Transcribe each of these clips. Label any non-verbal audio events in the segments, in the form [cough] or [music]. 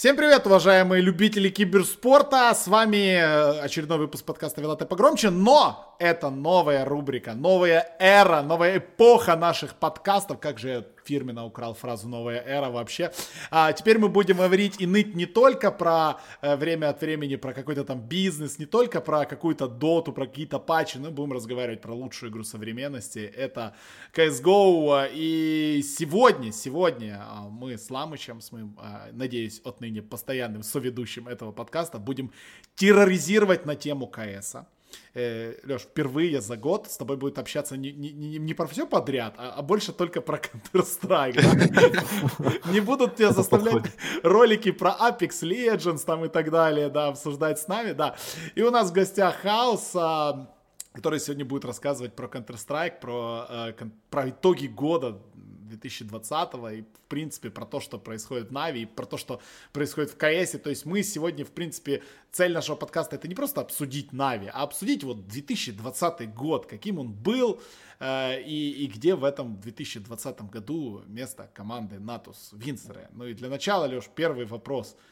Всем привет, уважаемые любители киберспорта! С вами э, очередной выпуск подкаста «Вилоте погромче», но это новая рубрика, новая эра, новая эпоха наших подкастов. Как же я фирменно украл фразу «новая эра» вообще. А теперь мы будем говорить и ныть не только про э, время от времени, про какой-то там бизнес, не только про какую-то доту, про какие-то патчи, но будем разговаривать про лучшую игру современности. Это CSGO. И сегодня, сегодня а, мы с Ламычем, с моим, а, надеюсь, отныне постоянным соведущим этого подкаста, будем терроризировать на тему КСа э, Леш, впервые за год с тобой будет общаться не, не, не, не про все подряд, а, а больше только про Counter-Strike. [laughs] Не будут тебя заставлять ролики про Apex Legends там и так далее, да, обсуждать с нами, да. И у нас в гостях Хаус, а, который сегодня будет рассказывать про Counter-Strike, про, э, про итоги года 2020 и, в принципе, про то, что происходит в Нави, и про то, что происходит в КС. То есть мы сегодня, в принципе, цель нашего подкаста это не просто обсудить Нави, а обсудить вот 2020 год, каким он был, э, и, и где в этом 2020 году место команды Натус Винсеры. Ну и для начала, Леш, первый вопрос –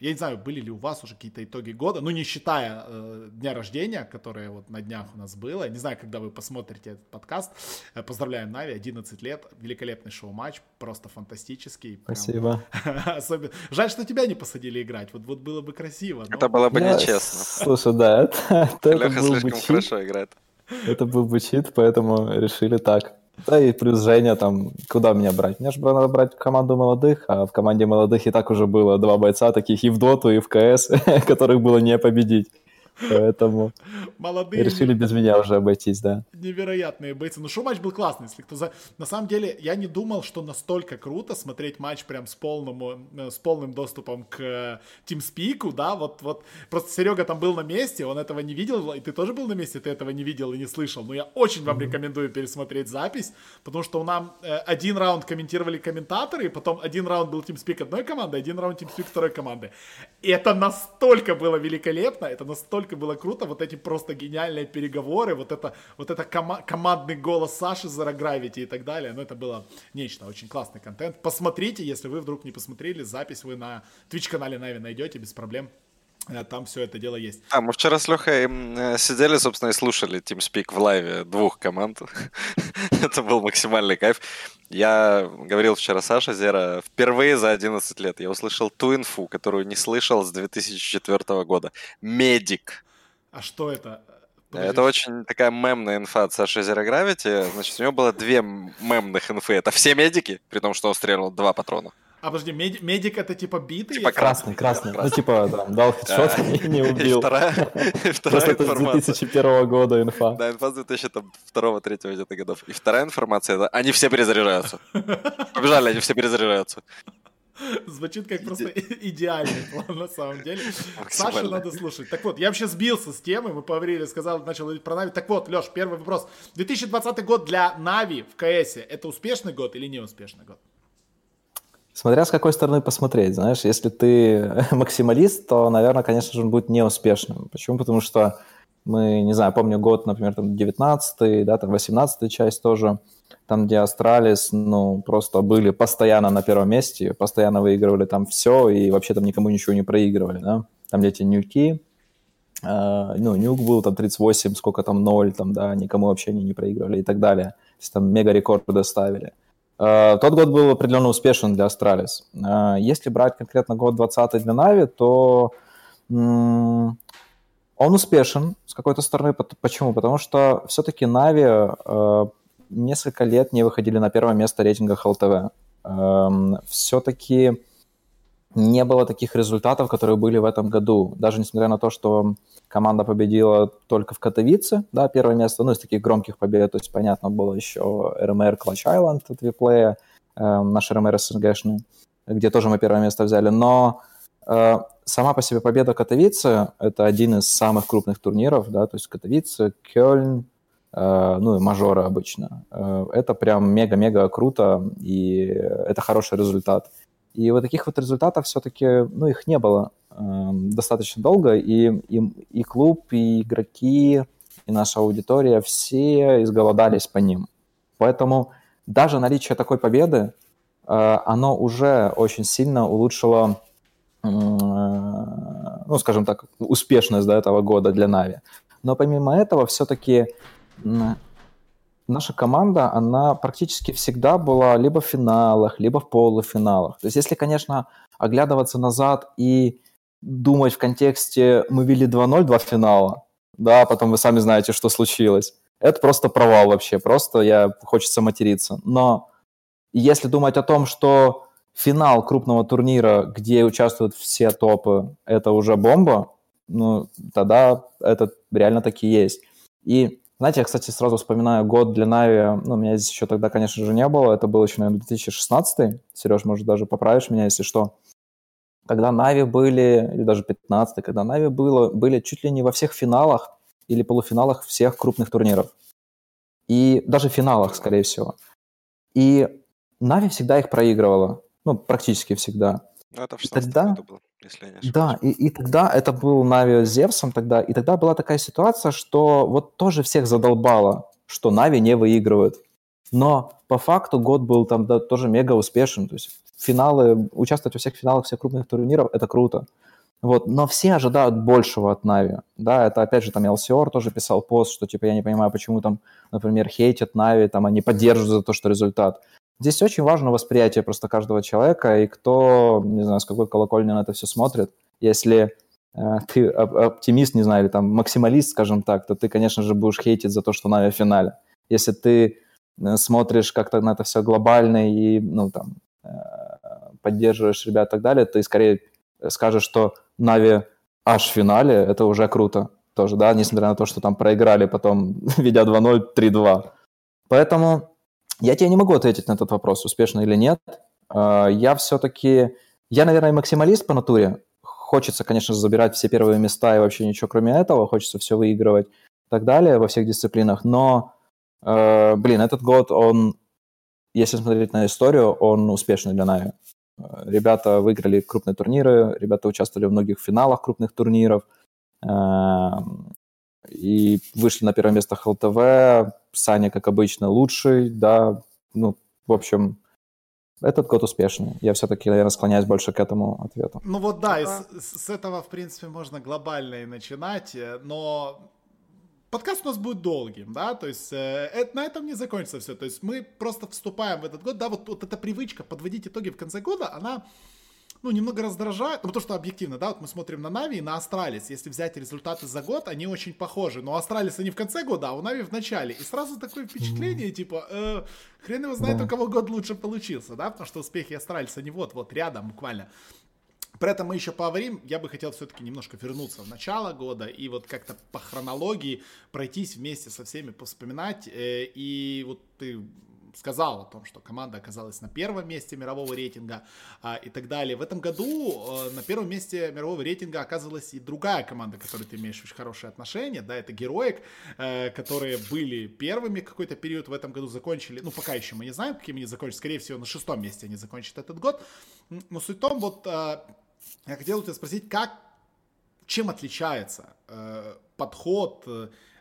я не знаю, были ли у вас уже какие-то итоги года, ну, не считая э, дня рождения, которое вот на днях у нас было. Не знаю, когда вы посмотрите этот подкаст. Э, поздравляем Нави, 11 лет, великолепный шоу-матч, просто фантастический. Прям... Спасибо. [laughs] Особенно... Жаль, что тебя не посадили играть, вот, вот было бы красиво. Но... Это было бы Я... нечестно. Слушай, да, это, это Леха был слишком бы чит. хорошо играет. Это был бы чит, поэтому решили так. Да и плюс Женя там, куда меня брать? Мне же надо брать команду молодых, а в команде молодых и так уже было два бойца таких и в Доту, и в КС, [laughs] которых было не победить. Поэтому Молодые решили без меня уже обойтись, да. Невероятные бойцы. Ну, что матч был классный, если кто за... На самом деле, я не думал, что настолько круто смотреть матч прям с, полным, э, с полным доступом к TeamSpeak, да, вот, вот. Просто Серега там был на месте, он этого не видел, и ты тоже был на месте, ты этого не видел и не слышал. Но я очень вам mm-hmm. рекомендую пересмотреть запись, потому что у нам э, один раунд комментировали комментаторы, потом один раунд был TeamSpeak одной команды, один раунд TeamSpeak второй команды. Это настолько было великолепно, это настолько было круто, вот эти просто гениальные переговоры, вот это, вот это кома- командный голос Саши Zero Gravity и так далее, ну это было нечто, очень классный контент. Посмотрите, если вы вдруг не посмотрели, запись вы на Twitch-канале NaVi найдете без проблем. Э, там все это дело есть. А, мы вчера с Лехой э, сидели, собственно, и слушали TeamSpeak в live е двух команд. [laughs] это был максимальный кайф. Я говорил вчера Саша Zero, впервые за 11 лет я услышал ту инфу, которую не слышал с 2004 года. Медик. А что это? Подожди. Это очень такая мемная инфа от Саши Zero Gravity. Значит, у него было две мемных инфы. Это все медики, при том, что он стрелял два патрона. А подожди, медик, медик это типа битый? Типа красный, красный. красный. Ну, типа, там, дал хедшот и не убил. [laughs] вторая, Просто это с 2001 года инфа. Да, инфа с 2002-2003 где-то годов. И вторая информация, это они все перезаряжаются. Побежали, они все перезаряжаются. Звучит как просто [laughs] идеальный план на самом деле. Сашу надо слушать. Так вот, я вообще сбился с темы, мы поговорили, сказал, начал говорить про Нави. Так вот, Леш, первый вопрос. 2020 год для Нави в КСе это успешный год или неуспешный год? Смотря с какой стороны посмотреть, знаешь, если ты [laughs] максималист, то, наверное, конечно же, он будет неуспешным. Почему? Потому что мы, не знаю, помню год, например, там 19-й, да, там 18 часть тоже, там, где Astralis, ну, просто были постоянно на первом месте, постоянно выигрывали там все, и вообще там никому ничего не проигрывали, да. Там, где эти Nuke и, э, ну, Nuke был там 38, сколько там 0, там, да, никому вообще они не проигрывали и так далее. То есть там мега-рекорды ставили. Э, тот год был определенно успешен для Astralis. Э, если брать конкретно год 20 для Нави, то он успешен с какой-то стороны. Почему? Потому что все-таки Нави э, несколько лет не выходили на первое место рейтинга ХЛТВ. Эм, все-таки не было таких результатов, которые были в этом году. Даже несмотря на то, что команда победила только в Катовице, да, первое место, ну, из таких громких побед, то есть, понятно, было еще РМР Clutch Island от Виплея, э, наш РМР СНГшный, где тоже мы первое место взяли, но э, сама по себе победа Катовице — это один из самых крупных турниров, да, то есть Катовице, Кёльн, э, ну и мажоры обычно. Э, это прям мега-мега круто, и это хороший результат. И вот таких вот результатов все-таки, ну, их не было э, достаточно долго, и, и, и клуб, и игроки, и наша аудитория, все изголодались по ним. Поэтому даже наличие такой победы, э, оно уже очень сильно улучшило ну, скажем так, успешность до этого года для Нави. Но помимо этого, все-таки наша команда, она практически всегда была либо в финалах, либо в полуфиналах. То есть если, конечно, оглядываться назад и думать в контексте «мы вели 2-0, два финала», да, потом вы сами знаете, что случилось. Это просто провал вообще, просто я хочется материться. Но если думать о том, что финал крупного турнира, где участвуют все топы, это уже бомба, ну, тогда это реально таки есть. И, знаете, я, кстати, сразу вспоминаю год для Нави, ну, меня здесь еще тогда, конечно же, не было, это был еще, наверное, 2016 Сереж, может, даже поправишь меня, если что. Когда NAVI были, или даже 15 когда NAVI было, были чуть ли не во всех финалах или полуфиналах всех крупных турниров. И даже в финалах, скорее всего. И NAVI всегда их проигрывала. Ну, практически всегда. Ну, это в 16 тогда, году было, если я не ошибаюсь. Да, и, и тогда это был NAVI с Зевсом тогда, и тогда была такая ситуация, что вот тоже всех задолбало, что NAVI не выигрывают. Но по факту год был там да, тоже мега успешен. То есть финалы, участвовать во всех финалах всех крупных турниров, это круто. Вот, но все ожидают большего от Нави. Да, это опять же там LCR тоже писал пост, что типа я не понимаю, почему там, например, хейтят Нави, там они поддерживают за то, что результат. Здесь очень важно восприятие просто каждого человека и кто, не знаю, с какой колокольни на это все смотрит. Если э, ты оптимист, не знаю, или там максималист, скажем так, то ты, конечно же, будешь хейтить за то, что в финале. Если ты э, смотришь как-то на это все глобально и, ну, там, э, поддерживаешь ребят и так далее, ты скорее скажешь, что Нави аж в финале, это уже круто тоже, да, несмотря на то, что там проиграли потом, [laughs] ведя 2-0, 3-2. Поэтому я тебе не могу ответить на этот вопрос, успешно или нет. А, я все-таки, я, наверное, максималист по натуре. Хочется, конечно забирать все первые места и вообще ничего кроме этого. Хочется все выигрывать и так далее во всех дисциплинах. Но, э, блин, этот год, он, если смотреть на историю, он успешный для Нави. Ребята выиграли крупные турниры, ребята участвовали в многих финалах крупных турниров эм, и вышли на первое место ХЛТВ. Саня, как обычно, лучший, да, ну, в общем, этот год успешный. Я все-таки, наверное, склоняюсь больше к этому ответу. Ну вот да, и с, с этого, в принципе, можно глобально и начинать, э, но подкаст у нас будет долгим, да, то есть э, это, на этом не закончится все, то есть мы просто вступаем в этот год, да, вот, вот эта привычка подводить итоги в конце года, она, ну, немного раздражает, ну, потому что объективно, да, вот мы смотрим на NAVI и на Astralis, если взять результаты за год, они очень похожи, но Astralis они в конце года, а у NAVI в начале, и сразу такое впечатление, типа, э, хрен его знает, да. у кого год лучше получился, да, потому что успехи Astralis а не вот-вот рядом буквально, при этом мы еще поговорим, я бы хотел все-таки немножко вернуться в начало года и вот как-то по хронологии пройтись вместе со всеми, вспоминать. Э, и вот ты сказал о том, что команда оказалась на первом месте мирового рейтинга а, и так далее. В этом году а, на первом месте мирового рейтинга оказалась и другая команда, которой ты имеешь очень хорошие отношения, да, это Героик, а, которые были первыми какой-то период в этом году закончили, ну, пока еще мы не знаем, какими они закончат, скорее всего, на шестом месте они закончат этот год, но суть в том, вот а, я хотел у тебя спросить, как, чем отличается э, подход,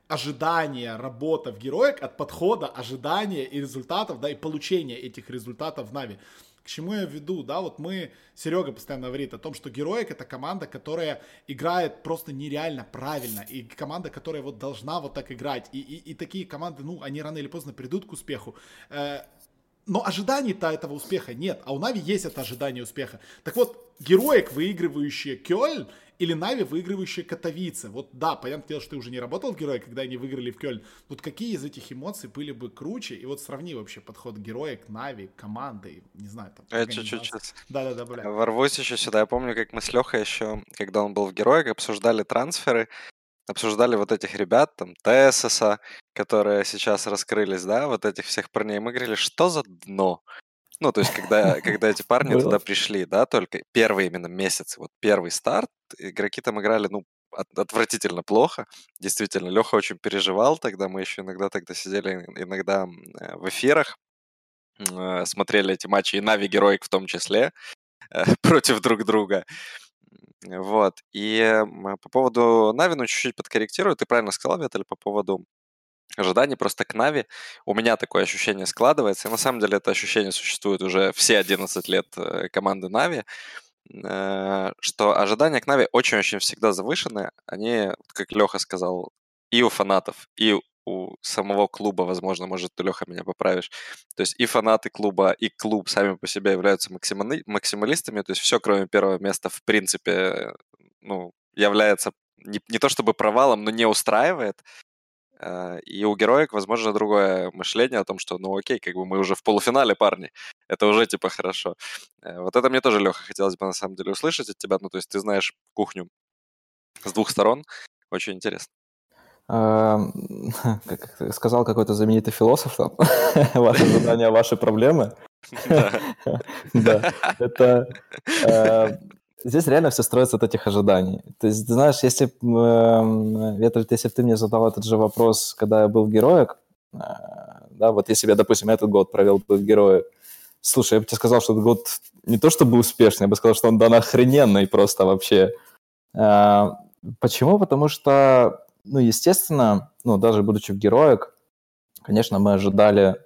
ожидание, работа в героик от подхода, ожидания и результатов, да, и получения этих результатов в Нави. К чему я веду, да, вот мы, Серега постоянно говорит о том, что Героик это команда, которая играет просто нереально правильно, и команда, которая вот должна вот так играть, и, и, и такие команды, ну, они рано или поздно придут к успеху. Э, но ожиданий-то этого успеха нет, а у Нави есть это ожидание успеха. Так вот, героик, выигрывающий Кёльн, или Нави, выигрывающие Катовице. Вот да, понятное дело, что ты уже не работал в Герое, когда они выиграли в Кёльн. Вот какие из этих эмоций были бы круче? И вот сравни вообще подход Героя к Нави, команды, не знаю, там. Я чуть-чуть Да-да-да, бля. Ворвусь еще сюда. Я помню, как мы с Лехой еще, когда он был в Героях, обсуждали трансферы, обсуждали вот этих ребят, там, Тесоса, которые сейчас раскрылись, да, вот этих всех парней. Мы говорили, что за дно? Ну, то есть, когда, когда эти парни Было. туда пришли, да, только первые именно месяцы, вот первый старт, игроки там играли, ну, от, отвратительно плохо. Действительно, Леха очень переживал тогда, мы еще иногда тогда сидели иногда э, в эфирах, э, смотрели эти матчи, и NAVI Heroic в том числе, э, [laughs] против друг друга. Вот. И по поводу NAVI, ну, чуть-чуть подкорректирую. Ты правильно сказал, Виталий, по поводу ожиданий просто к NAVI. У меня такое ощущение складывается. И на самом деле это ощущение существует уже все 11 лет э, команды NAVI. э, что ожидания к Нави очень-очень всегда завышены. Они, как Леха сказал, и у фанатов, и у самого клуба, возможно, может, ты, Леха, меня поправишь. То есть и фанаты клуба, и клуб сами по себе являются максимали... максималистами. То есть все, кроме первого места, в принципе, ну, является не, не то чтобы провалом, но не устраивает. Э, и у героек, возможно, другое мышление о том, что, ну окей, как бы мы уже в полуфинале, парни, [laughs] это уже типа хорошо. Э, вот это мне тоже, Леха, хотелось бы на самом деле услышать от тебя. Ну, то есть ты знаешь кухню с двух сторон. Очень интересно. [laughs] Как сказал какой-то знаменитый философ там, [laughs] ваши задания, ваши проблемы. Да, это э, здесь реально все строится от этих ожиданий. То есть, знаешь, если, э, если бы ты мне задал этот же вопрос, когда я был в Героек, э, да, вот если бы я, допустим, этот год провел бы в Герое, слушай, я бы тебе сказал, что этот год не то чтобы успешный, я бы сказал, что он да охрененный просто вообще. Э, почему? Потому что, ну, естественно, ну, даже будучи в Героек, конечно, мы ожидали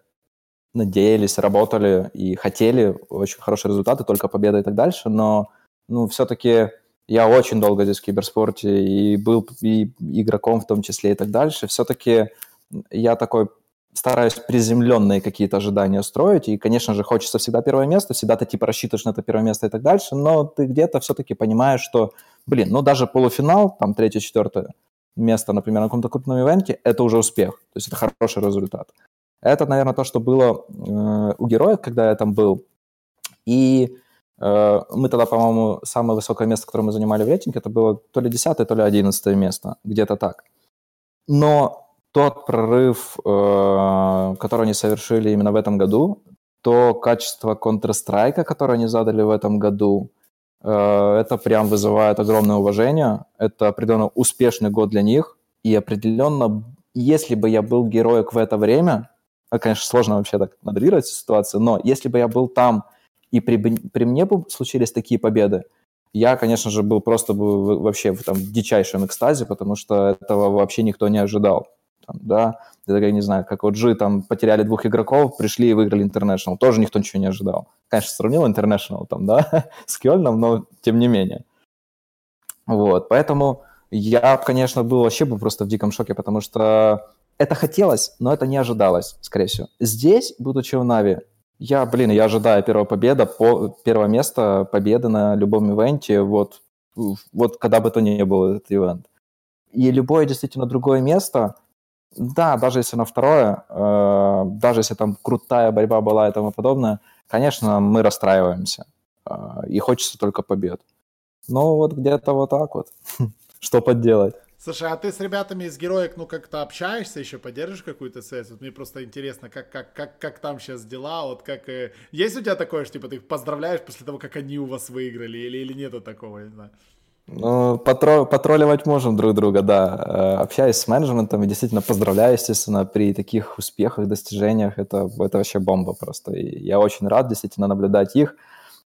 надеялись, работали и хотели очень хорошие результаты, только победа и так дальше, но ну, все-таки я очень долго здесь в киберспорте и был и игроком в том числе и так дальше. Все-таки я такой стараюсь приземленные какие-то ожидания строить, и, конечно же, хочется всегда первое место, всегда ты типа рассчитываешь на это первое место и так дальше, но ты где-то все-таки понимаешь, что, блин, ну даже полуфинал, там третье, четвертое место, например, на каком-то крупном ивенте, это уже успех, то есть это хороший результат. Это, наверное, то, что было э, у героев, когда я там был, и мы тогда, по-моему, самое высокое место, которое мы занимали в рейтинге, это было то ли 10 то ли 11 место, где-то так. Но тот прорыв, э, который они совершили именно в этом году, то качество Counter-Strike, которое они задали в этом году, э, это прям вызывает огромное уважение. Это определенно успешный год для них. И определенно, если бы я был героем в это время, конечно, сложно вообще так моделировать ситуацию, но если бы я был там – и при, при мне бы случились такие победы, я, конечно же, был просто бы вообще в там, дичайшем экстазе, потому что этого вообще никто не ожидал. Там, да, я не знаю, как вот G там потеряли двух игроков, пришли и выиграли International, тоже никто ничего не ожидал. Конечно, сравнил International там, да, [laughs] с Кёльном, но тем не менее. Вот, поэтому я, конечно, был вообще бы просто в диком шоке, потому что это хотелось, но это не ожидалось, скорее всего. Здесь, будучи в Нави, я, блин, я ожидаю первого победа, по, первого места, победы на любом ивенте, вот, вот когда бы то ни был этот ивент. И любое действительно другое место, да, даже если на второе, э, даже если там крутая борьба была и тому подобное, конечно, мы расстраиваемся. Э, и хочется только побед. Ну, вот где-то вот так вот. [laughs] Что поделать? Слушай, а ты с ребятами из героек, ну, как-то общаешься еще, поддержишь какую-то связь? Вот мне просто интересно, как, как, как, как там сейчас дела, вот как... Э... Есть у тебя такое, что, типа, ты их поздравляешь после того, как они у вас выиграли, или, или нету такого, не знаю? Ну, патро, патрулировать можем друг друга, да. Э, общаюсь с менеджментом и действительно поздравляю, естественно, при таких успехах, достижениях. Это, это вообще бомба просто. И я очень рад действительно наблюдать их.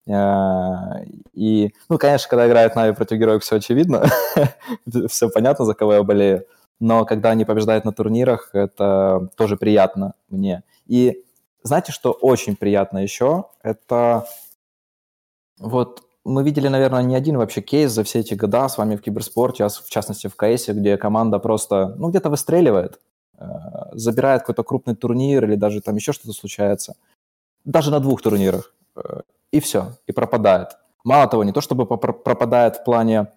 Э, и, ну, конечно, когда играют Нави против героев, все очевидно, [laughs] все понятно, за кого я болею. Но когда они побеждают на турнирах, это тоже приятно мне. И знаете, что очень приятно еще? Это вот мы видели, наверное, не один вообще кейс за все эти года с вами в киберспорте, а в частности в КС, где команда просто, ну, где-то выстреливает, э, забирает какой-то крупный турнир или даже там еще что-то случается. Даже на двух турнирах. И все, и пропадает. Мало того, не то чтобы пропадает в плане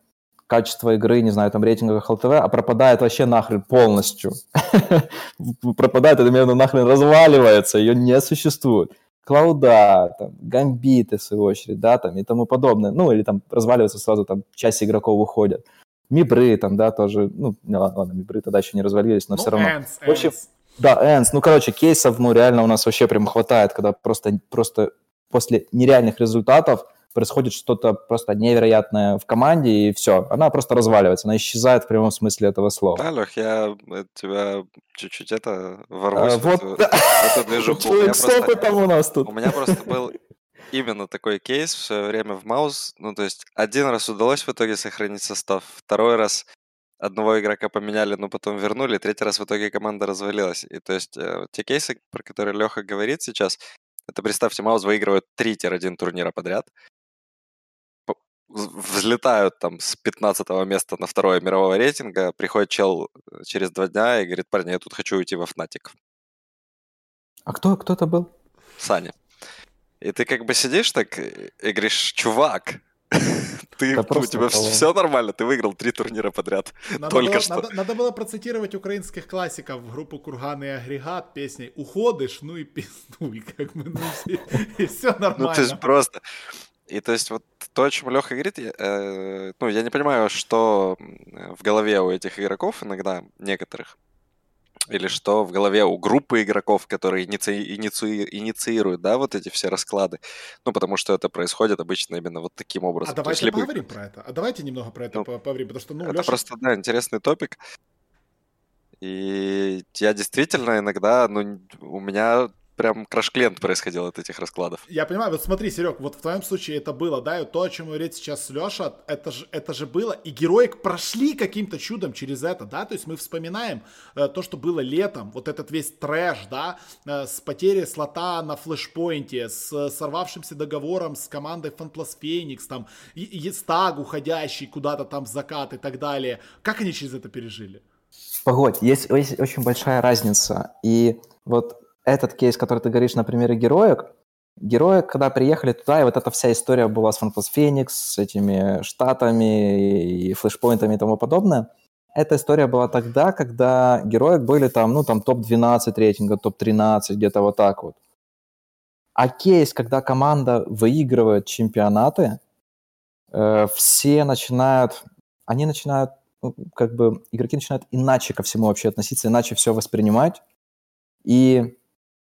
качества игры, не знаю, там рейтинга ЛТВ, а пропадает вообще нахрен полностью. [laughs] пропадает, это именно нахрен разваливается, ее не существует. Клауда, там, гамбиты, в свою очередь, да, там, и тому подобное. Ну, или там разваливается сразу, там, часть игроков уходят. Мибры там, да, тоже, ну, не, ладно, ладно, Мибры тогда еще не развалились, но ну, все равно. Энс, в общем, Энс. да, Энс, ну, короче, кейсов, ну, реально у нас вообще прям хватает, когда просто, просто после нереальных результатов происходит что-то просто невероятное в команде, и все, она просто разваливается, она исчезает в прямом смысле этого слова. Да, Лех, я тебя чуть-чуть это ворвусь а, вот, эту, [laughs] в эту движуху. У у нас тут. У меня просто был именно такой кейс в свое время в Маус. Ну, то есть один раз удалось в итоге сохранить состав, второй раз одного игрока поменяли, но потом вернули, третий раз в итоге команда развалилась. И то есть э, те кейсы, про которые Леха говорит сейчас, это, представьте, Маус выигрывает 3-1 турнира подряд. взлетают там с 15 места на второе мирового рейтинга, приходит чел через два дня и говорит, парни, я тут хочу уйти во Фнатик. А кто, кто это был? Саня. И ты как бы сидишь так и говоришь, чувак, ты, Да у тебя просто все нормально, ты выиграл три турнира подряд. Надо Только было, что. Надо, надо было процитировать украинских классиков группу Курган и Агрегат песней «Уходишь, ну и пиздуй», [laughs] как бы, ну, все, и все нормально. Ну, то есть просто... И то есть вот то, о чем Леха говорит, я, э, ну, я не понимаю, что в голове у этих игроков иногда, некоторых, или что в голове у группы игроков, которые иници- иници- инициируют, да, вот эти все расклады. Ну, потому что это происходит обычно именно вот таким образом. А давайте либо- поговорим про это. А давайте немного про это Ну, по- поговорим, потому что, ну, это Леша... просто, да, интересный топик. И я действительно иногда, ну, у меня прям краш-клиент происходил от этих раскладов. Я понимаю, вот смотри, Серег, вот в твоем случае это было, да, и то, о чем говорит сейчас Леша, это же, это же было, и герои прошли каким-то чудом через это, да, то есть мы вспоминаем э, то, что было летом, вот этот весь трэш, да, э, с потерей слота на флешпоинте, с э, сорвавшимся договором с командой Фантлас Феникс, там, и, и Стаг уходящий куда-то там в закат и так далее. Как они через это пережили? Погодь, есть, есть очень большая разница. И вот этот кейс, который ты говоришь на примере героек, героек, когда приехали туда, и вот эта вся история была с Фанфос Феникс, с этими штатами и флешпоинтами и тому подобное, эта история была тогда, когда героек были там, ну, там топ-12 рейтинга, топ-13, где-то вот так вот. А кейс, когда команда выигрывает чемпионаты, э, все начинают, они начинают ну, как бы игроки начинают иначе ко всему вообще относиться, иначе все воспринимать. И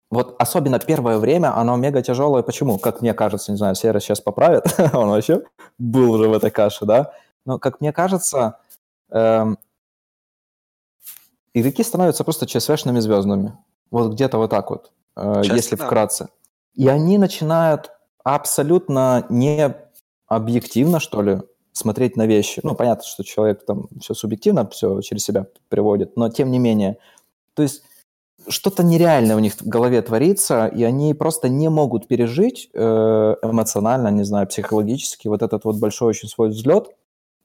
вот особенно первое время оно мега тяжелое. Почему? Как мне кажется, не знаю, Сера сейчас поправит, [laughs] он вообще был уже в этой каше, да? Но как мне кажется, эм, игроки становятся просто ЧСВшными звездами. Вот где-то вот так вот, э, Часто если да. вкратце. И они начинают абсолютно не объективно, что ли, смотреть на вещи. Ну, понятно, что человек там все субъективно, все через себя приводит, но тем не менее. То есть что-то нереальное у них в голове творится, и они просто не могут пережить э, эмоционально, не знаю, психологически вот этот вот большой очень свой взлет.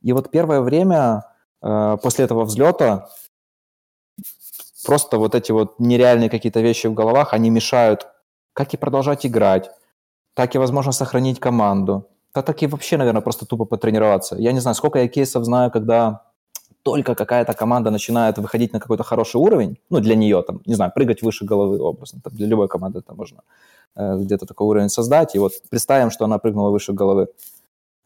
И вот первое время э, после этого взлета просто вот эти вот нереальные какие-то вещи в головах, они мешают как и продолжать играть, так и, возможно, сохранить команду, так и вообще, наверное, просто тупо потренироваться. Я не знаю, сколько я кейсов знаю, когда только какая-то команда начинает выходить на какой-то хороший уровень, ну, для нее, там, не знаю, прыгать выше головы образно, там, для любой команды это можно э, где-то такой уровень создать, и вот представим, что она прыгнула выше головы.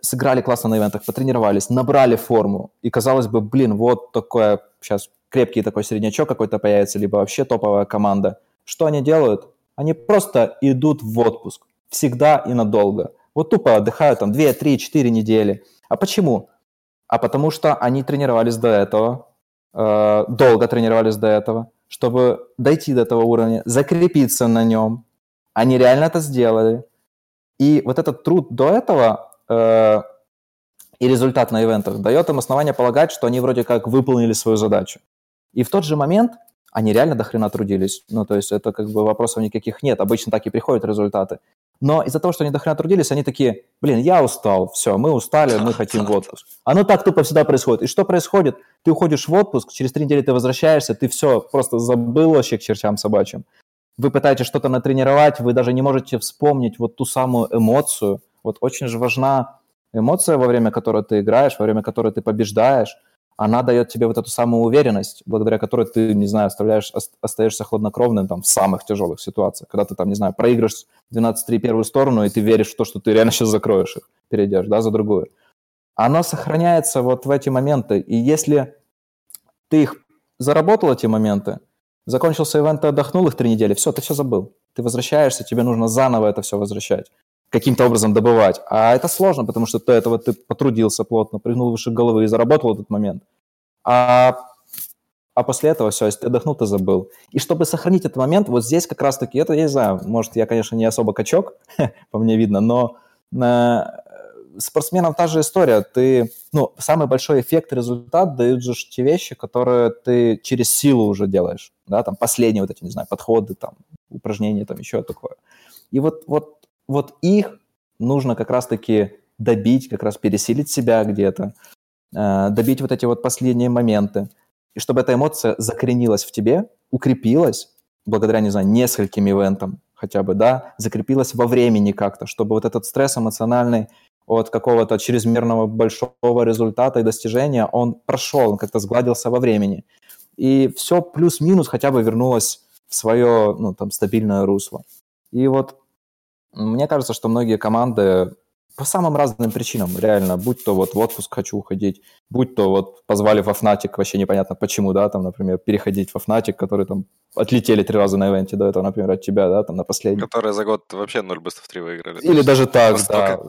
Сыграли классно на ивентах, потренировались, набрали форму, и казалось бы, блин, вот такое сейчас крепкий такой среднячок какой-то появится, либо вообще топовая команда. Что они делают? Они просто идут в отпуск. Всегда и надолго. Вот тупо отдыхают там 2, 3, 4 недели. А почему? А потому что они тренировались до этого, э, долго тренировались до этого, чтобы дойти до этого уровня, закрепиться на нем. Они реально это сделали. И вот этот труд до этого э, и результат на ивентах дает им основание полагать, что они вроде как выполнили свою задачу. И в тот же момент они реально до хрена трудились. Ну, то есть это как бы вопросов никаких нет. Обычно так и приходят результаты. Но из-за того, что они до хрена трудились, они такие, блин, я устал, все, мы устали, мы [laughs] хотим в отпуск. Оно так тупо всегда происходит. И что происходит? Ты уходишь в отпуск, через три недели ты возвращаешься, ты все просто забыл вообще к чертям собачьим. Вы пытаетесь что-то натренировать, вы даже не можете вспомнить вот ту самую эмоцию. Вот очень же важна эмоция, во время которой ты играешь, во время которой ты побеждаешь, она дает тебе вот эту самую уверенность, благодаря которой ты, не знаю, оставляешь, остаешься хладнокровным там в самых тяжелых ситуациях, когда ты там, не знаю, проигрываешь 12-3 первую сторону, и ты веришь в то, что ты реально сейчас закроешь их, перейдешь, да, за другую. Оно сохраняется вот в эти моменты, и если ты их заработал, эти моменты, закончился ивент, ты отдохнул их три недели, все, ты все забыл. Ты возвращаешься, тебе нужно заново это все возвращать каким-то образом добывать. А это сложно, потому что до этого ты потрудился плотно, прыгнул выше головы и заработал этот момент. А, а после этого все, если ты отдохнул, ты забыл. И чтобы сохранить этот момент, вот здесь как раз-таки, это я не знаю, может, я, конечно, не особо качок, [laughs] по мне видно, но э, спортсменам та же история. Ты, ну, самый большой эффект и результат дают же те вещи, которые ты через силу уже делаешь, да, там последние вот эти, не знаю, подходы, там, упражнения, там, еще такое. И вот, вот вот их нужно как раз-таки добить, как раз пересилить себя где-то, э, добить вот эти вот последние моменты. И чтобы эта эмоция закоренилась в тебе, укрепилась, благодаря, не знаю, нескольким ивентам хотя бы, да, закрепилась во времени как-то, чтобы вот этот стресс эмоциональный от какого-то чрезмерного большого результата и достижения, он прошел, он как-то сгладился во времени. И все плюс-минус хотя бы вернулось в свое, ну, там, стабильное русло. И вот мне кажется, что многие команды по самым разным причинам, реально, будь то вот в отпуск хочу уходить, будь то вот позвали во Fnatic, вообще непонятно почему, да, там, например, переходить во Fnatic, которые там отлетели три раза на ивенте до этого, например, от тебя, да, там на последний. Которые за год вообще 0 быстов 3 выиграли. Или даже так, да.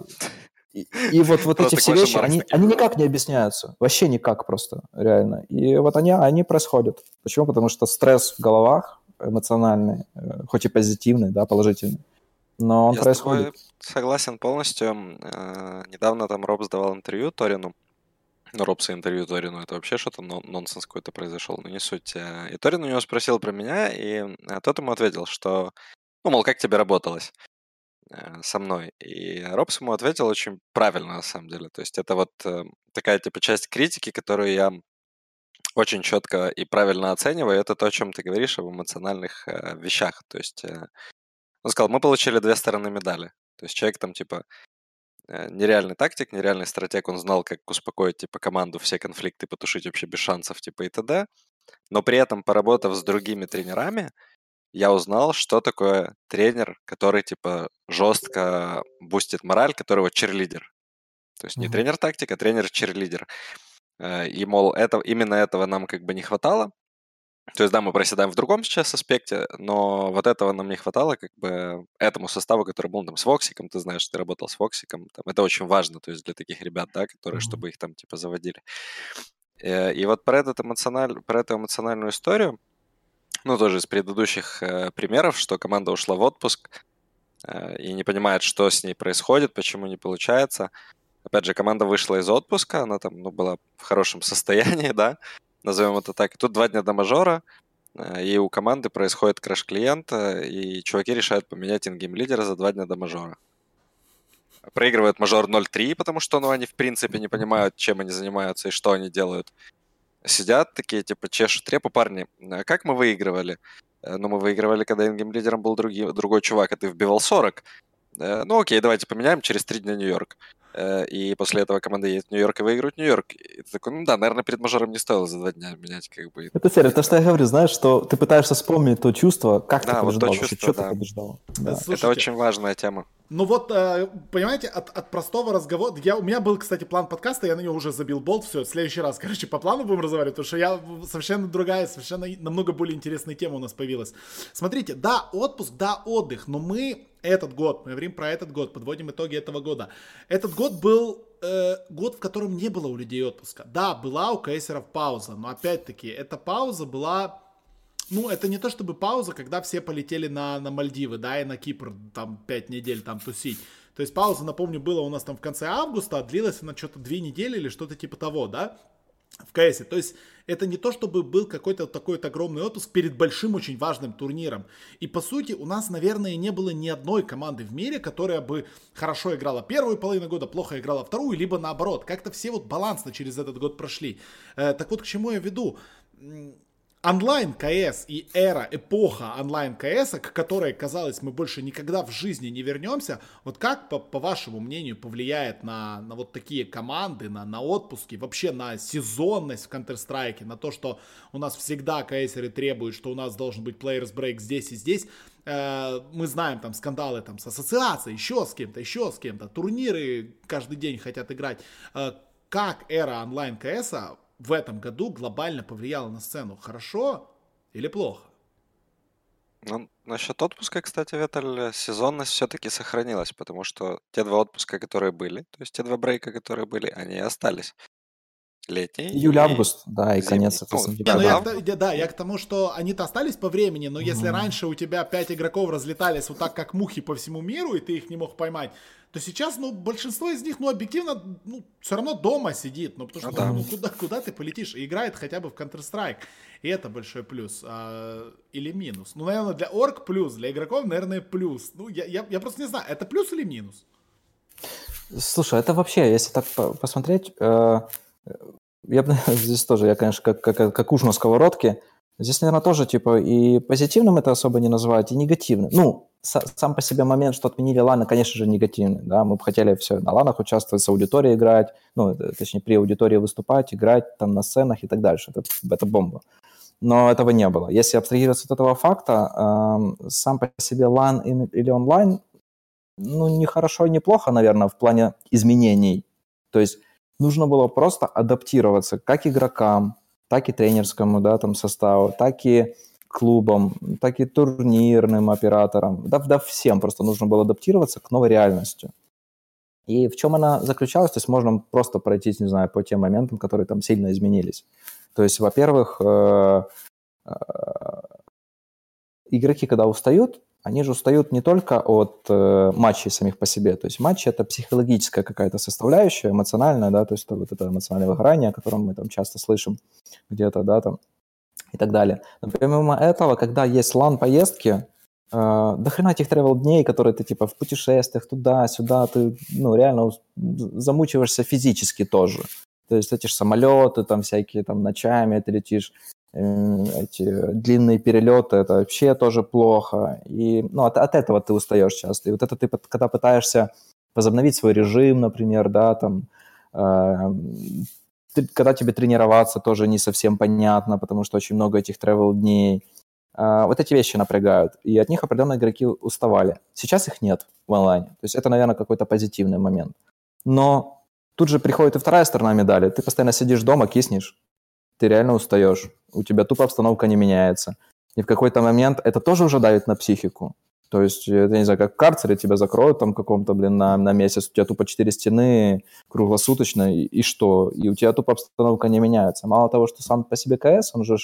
И, и вот, вот [laughs] эти все вещи, они, они никак не объясняются. Вообще никак просто, реально. И вот они, они происходят. Почему? Потому что стресс в головах эмоциональный, э, хоть и позитивный, да, положительный, но он Я происходит. согласен полностью. Э, недавно там Роб сдавал интервью Торину. Ну, Робса интервью Торину, это вообще что-то нонсенс какой-то произошел, но не суть. Э. И Торин у него спросил про меня, и тот ему ответил, что, ну, мол, как тебе работалось? Э, со мной. И Робс ему ответил очень правильно, на самом деле. То есть это вот такая типа часть критики, которую я очень четко и правильно оцениваю. Это то, о чем ты говоришь, об эмоциональных вещах. То есть он сказал, мы получили две стороны медали. То есть человек там типа э, нереальный тактик, нереальный стратег, он знал, как успокоить типа команду, все конфликты потушить вообще без шансов типа и т.д. Но при этом, поработав с другими тренерами, я узнал, что такое тренер, который, типа, жестко бустит мораль, которого черлидер. То есть не mm-hmm. тренер тактика, а тренер черлидер. Э, и, мол, это, именно этого нам как бы не хватало. То есть, да, мы проседаем в другом сейчас аспекте, но вот этого нам не хватало как бы этому составу, который был там с Воксиком, ты знаешь, ты работал с Воксиком, там, это очень важно, то есть для таких ребят, да, которые, чтобы их там типа заводили. Э, и вот про, этот эмоциональ... про эту эмоциональную историю ну, тоже из предыдущих э, примеров, что команда ушла в отпуск э, и не понимает, что с ней происходит, почему не получается. Опять же, команда вышла из отпуска, она там, ну, была в хорошем состоянии, [laughs] да, назовем это так. И тут два дня до мажора, э, и у команды происходит краш клиента, и чуваки решают поменять ингейм лидера за два дня до мажора. Проигрывает мажор 0-3, потому что ну, они в принципе не понимают, чем они занимаются и что они делают сидят такие, типа, чешут репу, парни, а как мы выигрывали? Э, ну, мы выигрывали, когда ингейм-лидером был другой, другой чувак, а ты вбивал 40. Э, ну, окей, давайте поменяем через три дня Нью-Йорк. Э, и после этого команда едет в Нью-Йорк и выигрывает Нью-Йорк. И ты такой, ну да, наверное, перед мажором не стоило за два дня менять, как бы. Это серия, то, что я говорю, знаешь, что ты пытаешься вспомнить то чувство, как да, ты побеждал, вот то чувство, что да. ты побеждал. Да. Слушайте, Это очень важная тема. Ну вот, э, понимаете, от, от простого разговора... Я, у меня был, кстати, план подкаста, я на него уже забил болт, все, в следующий раз, короче, по плану будем разговаривать, потому что я совершенно другая, совершенно намного более интересная тема у нас появилась. Смотрите, да, отпуск, да, отдых, но мы этот год, мы говорим про этот год, подводим итоги этого года. Этот год был э, год, в котором не было у людей отпуска. Да, была у кейсеров пауза, но опять-таки, эта пауза была ну, это не то чтобы пауза, когда все полетели на, на Мальдивы, да, и на Кипр там 5 недель там тусить. То есть пауза, напомню, была у нас там в конце августа, а длилась она что-то 2 недели или что-то типа того, да, в КСе. То есть это не то, чтобы был какой-то такой вот огромный отпуск перед большим очень важным турниром. И по сути у нас, наверное, не было ни одной команды в мире, которая бы хорошо играла первую половину года, плохо играла вторую, либо наоборот. Как-то все вот балансно через этот год прошли. Э, так вот, к чему я веду? Онлайн КС и эра, эпоха онлайн КС, к которой, казалось, мы больше никогда в жизни не вернемся, вот как, по, по вашему мнению, повлияет на, на вот такие команды, на, на отпуски, вообще на сезонность в Counter-Strike, на то, что у нас всегда КСеры требуют, что у нас должен быть players break здесь и здесь, э, мы знаем там скандалы там с ассоциацией, еще с кем-то, еще с кем-то, турниры каждый день хотят играть, э, как эра онлайн КСа в этом году глобально повлияло на сцену? Хорошо или плохо? Ну, насчет отпуска, кстати, Веталь, сезонность все-таки сохранилась, потому что те два отпуска, которые были, то есть те два брейка, которые были, они остались. Летний. Июль-август, да, и зимний. конец это ну, не, ну, я, да, я к тому, что они-то остались по времени, но mm-hmm. если раньше у тебя пять игроков разлетались вот так, как мухи по всему миру, и ты их не мог поймать, то сейчас, ну, большинство из них, ну, объективно, ну, все равно дома сидит, ну, потому что, ну, ну, куда, куда ты полетишь, и играет хотя бы в Counter-Strike, и это большой плюс, а, или минус. Ну, наверное, для орг плюс, для игроков, наверное, плюс. Ну, я, я, я просто не знаю, это плюс или минус? Слушай, это вообще, если так посмотреть, э, я [laughs] здесь тоже, я, конечно, как, как, как уж на сковородке, здесь, наверное, тоже, типа, и позитивным это особо не называть, и негативным. Ну, сам по себе момент, что отменили ланы, конечно же, негативный, да, мы бы хотели все на ланах участвовать, с аудиторией играть, ну, точнее, при аудитории выступать, играть там на сценах и так дальше, это, это бомба. Но этого не было. Если абстрагироваться от этого факта, э, сам по себе лан или онлайн, ну, не хорошо и не плохо, наверное, в плане изменений. То есть нужно было просто адаптироваться как игрокам, так и тренерскому да, там, составу, так и клубам, так и турнирным операторам, да, да всем просто нужно было адаптироваться к новой реальности. И в чем она заключалась? То есть можно просто пройтись, не знаю, по тем моментам, которые там сильно изменились. То есть, во-первых, э, э, игроки, когда устают, они же устают не только от э, матчей самих по себе. То есть матчи – это психологическая какая-то составляющая, эмоциональная, да, то есть это вот это эмоциональное выгорание, о котором мы там часто слышим где-то, да, там, и так далее. Но помимо этого, когда есть лан-поездки, э, до хрена этих travel дней, которые ты типа в путешествиях туда-сюда, ты ну, реально замучиваешься физически тоже. То есть эти же самолеты, там всякие там ночами ты летишь, эти длинные перелеты, это вообще тоже плохо. И ну, от, от этого ты устаешь часто. И вот это ты, когда пытаешься возобновить свой режим, например, да, там, э, ты, когда тебе тренироваться, тоже не совсем понятно, потому что очень много этих travel дней. Э, вот эти вещи напрягают, и от них определенно игроки уставали. Сейчас их нет в онлайне. То есть это, наверное, какой-то позитивный момент. Но тут же приходит и вторая сторона медали. Ты постоянно сидишь дома, киснешь, ты реально устаешь, у тебя тупо обстановка не меняется. И в какой-то момент это тоже уже давит на психику. То есть, это не знаю, как в тебя закроют там каком-то, блин, на, на месяц, у тебя тупо четыре стены круглосуточно, и, и что? И у тебя тупо обстановка не меняется. Мало того, что сам по себе КС, он же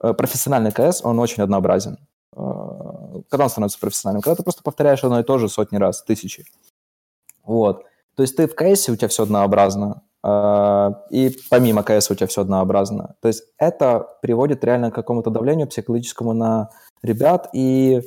э, профессиональный КС, он очень однообразен. Э, когда он становится профессиональным? Когда ты просто повторяешь одно и то же сотни раз, тысячи. Вот. То есть ты в КС, у тебя все однообразно, и помимо КС у тебя все однообразно. То есть это приводит реально к какому-то давлению психологическому на ребят, и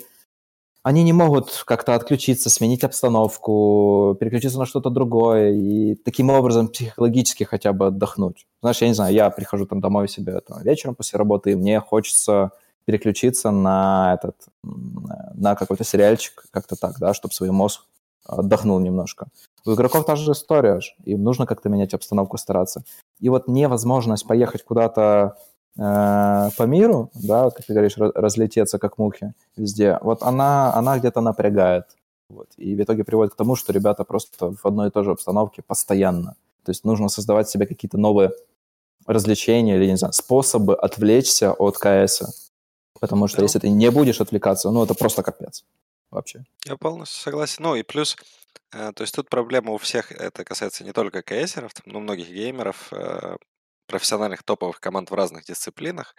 они не могут как-то отключиться, сменить обстановку, переключиться на что-то другое и таким образом психологически хотя бы отдохнуть. Знаешь, я не знаю, я прихожу там домой себе там, вечером после работы, и мне хочется переключиться на этот, на какой-то сериальчик, как-то так, да, чтобы свой мозг отдохнул немножко. У игроков та же история, им нужно как-то менять обстановку, стараться. И вот невозможность поехать куда-то э, по миру, да, как ты говоришь, разлететься как мухи везде, вот она, она где-то напрягает. Вот, и в итоге приводит к тому, что ребята просто в одной и той же обстановке постоянно. То есть нужно создавать себе какие-то новые развлечения или, не знаю, способы отвлечься от КС. Потому что да. если ты не будешь отвлекаться, ну, это просто капец вообще. Я полностью согласен. Ну и плюс Э, то есть тут проблема у всех, это касается не только кейсеров, но многих геймеров, э, профессиональных топовых команд в разных дисциплинах,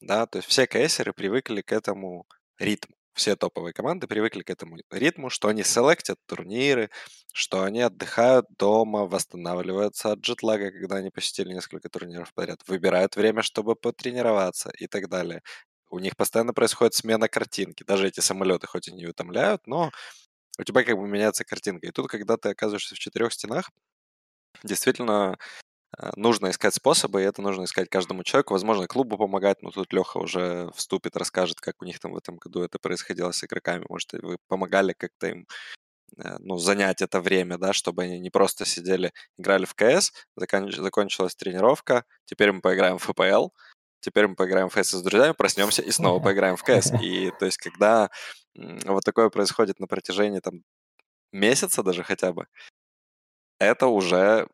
да, то есть все кейсеры привыкли к этому ритму. Все топовые команды привыкли к этому ритму, что они селектят турниры, что они отдыхают дома, восстанавливаются от джетлага, когда они посетили несколько турниров подряд, выбирают время, чтобы потренироваться и так далее. У них постоянно происходит смена картинки. Даже эти самолеты хоть и не утомляют, но у тебя как бы меняется картинка. И тут, когда ты оказываешься в четырех стенах, действительно э, нужно искать способы, и это нужно искать каждому человеку. Возможно, клубу помогать, но тут Леха уже вступит, расскажет, как у них там в этом году это происходило с игроками. Может, вы помогали как-то им э, ну, занять это время, да, чтобы они не просто сидели, играли в КС, закончилась тренировка, теперь мы поиграем в ФПЛ, теперь мы поиграем в КС с друзьями, проснемся и снова поиграем в КС. [laughs] И то есть, когда вот такое происходит на протяжении там месяца даже хотя бы, это уже,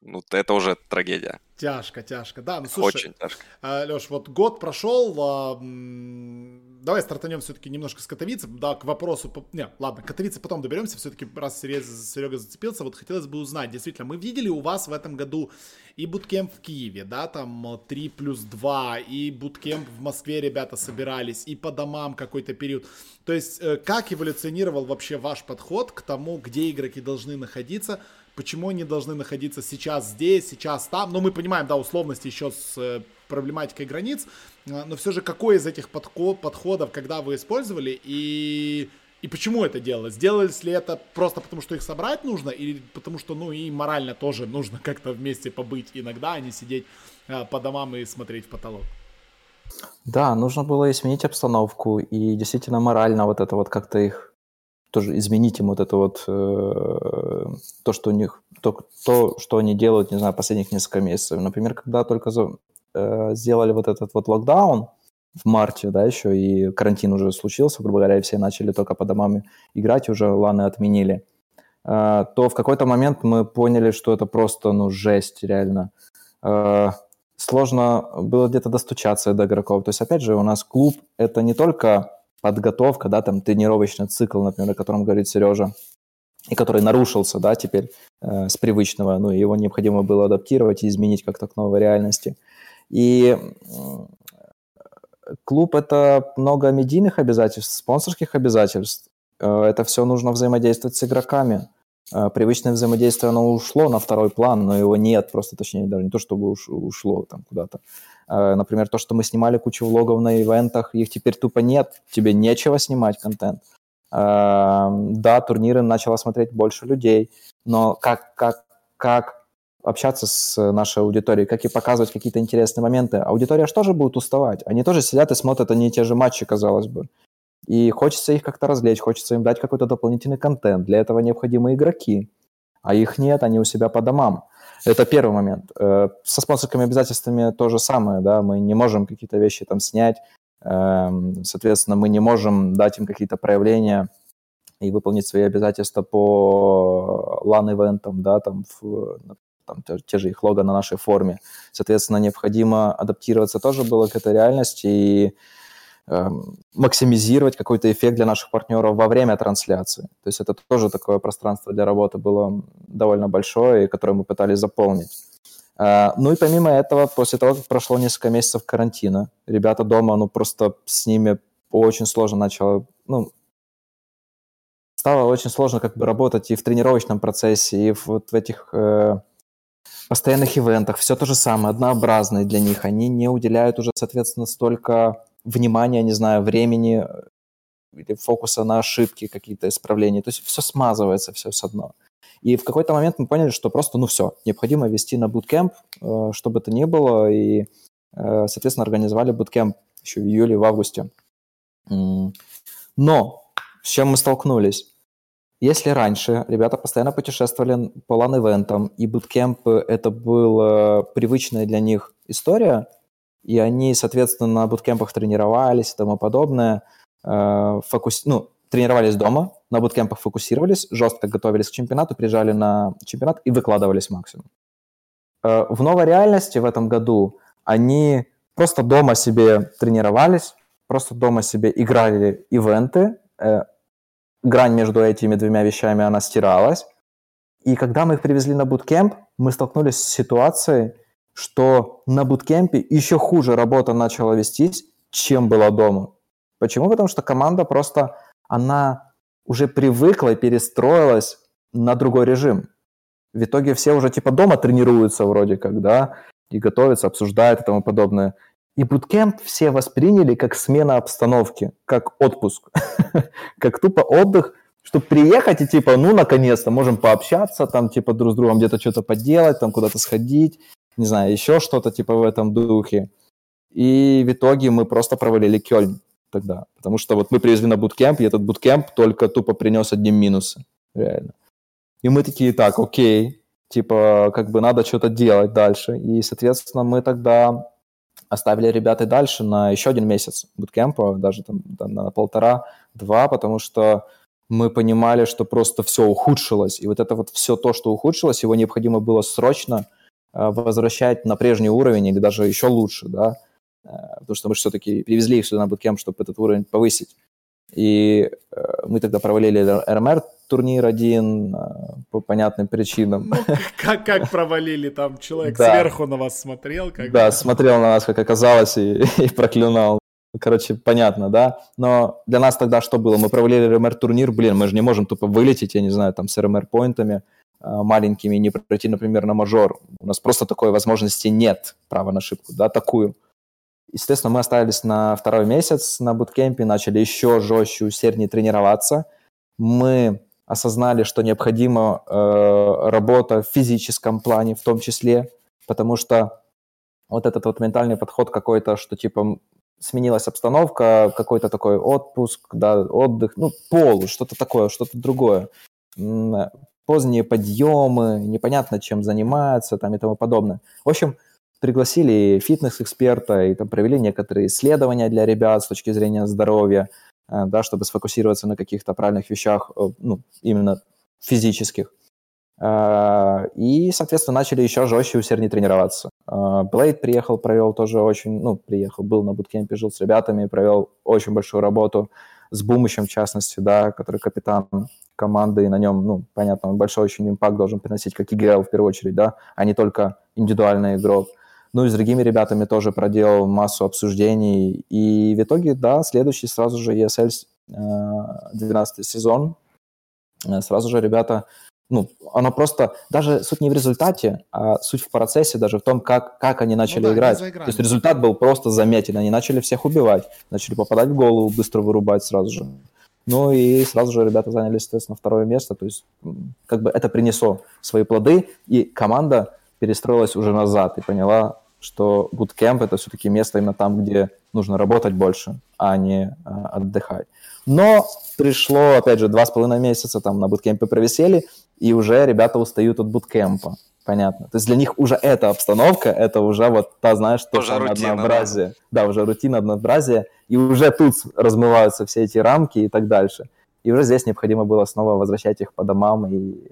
ну, это уже трагедия. Тяжко, тяжко. Да, ну слушай, Очень тяжко. А, Леш, вот год прошел, а, давай стартанем все-таки немножко с Катовицы, да, к вопросу, не, ладно, Катовицы потом доберемся, все-таки раз Серега зацепился, вот хотелось бы узнать, действительно, мы видели у вас в этом году и буткемп в Киеве, да, там 3 плюс 2, и буткемп в Москве ребята собирались, и по домам какой-то период, то есть э, как эволюционировал вообще ваш подход к тому, где игроки должны находиться, почему они должны находиться сейчас здесь, сейчас там. Но мы понимаем, да, условности еще с э, проблематикой границ, а, но все же какой из этих подход, подходов, когда вы использовали, и И почему это делалось? Сделалось ли это просто потому, что их собрать нужно, или потому что, ну, и морально тоже нужно [laughs] как-то вместе побыть иногда, а не сидеть э, по домам и смотреть в потолок? Да, нужно было изменить обстановку и действительно морально вот это вот как-то их тоже изменить им вот это вот э, то, что у них то, то, что они делают, не знаю, последних несколько месяцев. Например, когда только за, э, сделали вот этот вот локдаун в марте, да, еще и карантин уже случился, грубо говоря, и все начали только по домам играть, уже ланы отменили, э, то в какой-то момент мы поняли, что это просто, ну, жесть, реально. Э, сложно было где-то достучаться до игроков. То есть, опять же, у нас клуб – это не только подготовка, да, там тренировочный цикл, например, о котором говорит Сережа, и который нарушился, да, теперь э, с привычного, ну, его необходимо было адаптировать и изменить как-то к новой реальности. И клуб – это много медийных обязательств, спонсорских обязательств. Э, это все нужно взаимодействовать с игроками. Э, привычное взаимодействие, оно ушло на второй план, но его нет, просто точнее, даже не то, чтобы уш, ушло там куда-то. Э, например, то, что мы снимали кучу влогов на ивентах, их теперь тупо нет, тебе нечего снимать контент. Э, да, турниры начало смотреть больше людей, но как, как, как общаться с нашей аудиторией, как и показывать какие-то интересные моменты. Аудитория же тоже будет уставать. Они тоже сидят и смотрят они те же матчи, казалось бы. И хочется их как-то развлечь, хочется им дать какой-то дополнительный контент. Для этого необходимы игроки. А их нет, они у себя по домам. Это первый момент. Э, со спонсорскими обязательствами то же самое, да, мы не можем какие-то вещи там снять, эм, соответственно, мы не можем дать им какие-то проявления и выполнить свои обязательства по LAN-ивентам, да, там, в, там те же их лого на нашей форме. Соответственно, необходимо адаптироваться тоже было к этой реальности и максимизировать какой-то эффект для наших партнеров во время трансляции. То есть это тоже такое пространство для работы было довольно большое, которое мы пытались заполнить. Э, ну и помимо этого, после того, как прошло несколько месяцев карантина, ребята дома, ну просто с ними очень сложно начало, ну, стало очень сложно как бы работать и в тренировочном процессе, и в, вот в этих э, постоянных ивентах. Все то же самое, однообразное для них. Они не уделяют уже, соответственно, столько внимания, не знаю, времени э, или фокуса на ошибки, какие-то исправления. То есть все смазывается, все с одно. И в какой-то момент мы поняли, что просто, ну все, необходимо вести на буткемп, э, чтобы это ни было, и, э, соответственно, организовали буткемп еще в июле, в августе. Но с чем мы столкнулись? Если раньше ребята постоянно путешествовали по лан-ивентам, и буткемп это была привычная для них история, и они, соответственно, на буткемпах тренировались и тому подобное, э, фокус... ну, тренировались дома, на буткемпах фокусировались, жестко готовились к чемпионату, приезжали на чемпионат и выкладывались максимум. Э, в новой реальности в этом году они просто дома себе тренировались, просто дома себе играли ивенты, э, грань между этими двумя вещами, она стиралась. И когда мы их привезли на буткемп, мы столкнулись с ситуацией, что на буткемпе еще хуже работа начала вестись, чем была дома. Почему? Потому что команда просто, она уже привыкла и перестроилась на другой режим. В итоге все уже типа дома тренируются вроде как, да, и готовятся, обсуждают и тому подобное. И буткемп все восприняли как смена обстановки, как отпуск, [laughs] как тупо отдых, чтобы приехать и типа, ну, наконец-то можем пообщаться, там, типа, друг с другом где-то что-то поделать, там, куда-то сходить, не знаю, еще что-то типа в этом духе. И в итоге мы просто провалили Кёльн тогда. Потому что вот мы привезли на буткемп, и этот буткемп только тупо принес одни минусы. Реально. И мы такие, так, окей, типа, как бы надо что-то делать дальше. И, соответственно, мы тогда оставили ребят дальше на еще один месяц буткемпа, даже там, там на полтора-два, потому что мы понимали, что просто все ухудшилось. И вот это вот все то, что ухудшилось, его необходимо было срочно возвращать на прежний уровень или даже еще лучше, да, э, потому что мы все-таки привезли их сюда на буткемп, чтобы этот уровень повысить. И э, мы тогда провалили РМР турнир один по понятным причинам. Ну, как, как провалили? Там человек да. сверху на вас смотрел? Как да, бы. смотрел на нас, как оказалось, и, [laughs] и проклинал. Короче, понятно, да? Но для нас тогда что было? Мы провалили РМР турнир, блин, мы же не можем тупо вылететь, я не знаю, там с РМР поинтами. Э, маленькими и не пройти, например, на мажор. У нас просто такой возможности нет, права на ошибку, да, такую. Естественно, мы остались на второй месяц на буткемпе, начали еще жестче, усерднее тренироваться. мы осознали, что необходима э, работа в физическом плане в том числе, потому что вот этот вот ментальный подход какой-то, что типа сменилась обстановка, какой-то такой отпуск, да, отдых, ну, пол, что-то такое, что-то другое. Поздние подъемы, непонятно, чем занимаются там и тому подобное. В общем, пригласили фитнес-эксперта и там провели некоторые исследования для ребят с точки зрения здоровья, э, да, чтобы сфокусироваться на каких-то правильных вещах, э, ну, именно физических. Э, и, соответственно, начали еще жестче, усерднее тренироваться. Блейд приехал, провел тоже очень, ну, приехал, был на буткемпе, жил с ребятами, провел очень большую работу с Бумычем, в частности, да, который капитан команды, и на нем, ну, понятно, он большой очень импакт должен приносить, как ИГЛ в первую очередь, да, а не только индивидуальный игрок. Ну и с другими ребятами тоже проделал массу обсуждений. И в итоге, да, следующий сразу же ESL 12 сезон. Э, сразу же ребята, ну, оно просто, даже суть не в результате, а суть в процессе, даже в том, как, как они начали ну, да, играть. То есть результат был просто заметен. Они начали всех убивать, начали попадать в голову, быстро вырубать сразу же. Ну и сразу же ребята заняли, соответственно, второе место. То есть как бы это принесло свои плоды, и команда перестроилась уже назад и поняла, что bootcamp это все-таки место именно там, где нужно работать больше, а не а, отдыхать. Но пришло, опять же, два с половиной месяца там на буткемпе провисели, и уже ребята устают от буткемпа. Понятно. То есть для них уже эта обстановка, это уже вот та, знаешь, то самое однообразие. Да? да, уже рутина, однообразие. И уже тут размываются все эти рамки и так дальше. И уже здесь необходимо было снова возвращать их по домам и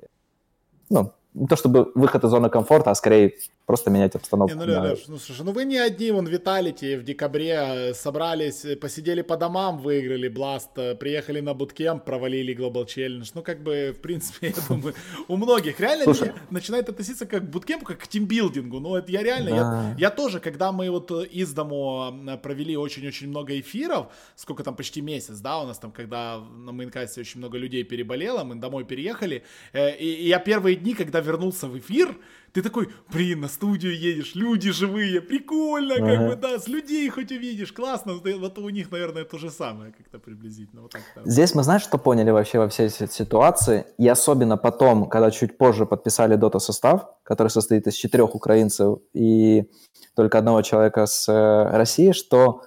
ну, не то чтобы выход из зоны комфорта, а скорее просто менять обстановку. Не, ну, да. Леш, ну, слушай, ну вы не одни, вон Виталити в декабре э, собрались, э, посидели по домам, выиграли Бласт, э, приехали на буткемп, провалили Global Challenge. Ну, как бы, в принципе, [laughs] я думаю, у многих реально слушай, начинает относиться как к буткемпу, как к тимбилдингу. Ну, это я реально, да. я, я тоже, когда мы вот из дому провели очень-очень много эфиров, сколько там, почти месяц, да, у нас там, когда на мейнкасте очень много людей переболело, мы домой переехали, и, и я первые дни, когда вернулся в эфир, ты такой, блин, на студию едешь, люди живые, прикольно, ага. как бы, да, с людей хоть увидишь, классно, вот у них, наверное, то же самое как-то приблизительно. Вот так, да. Здесь мы, знаешь, что поняли вообще во всей этой ситуации, и особенно потом, когда чуть позже подписали дота состав, который состоит из четырех украинцев и только одного человека с э, России, что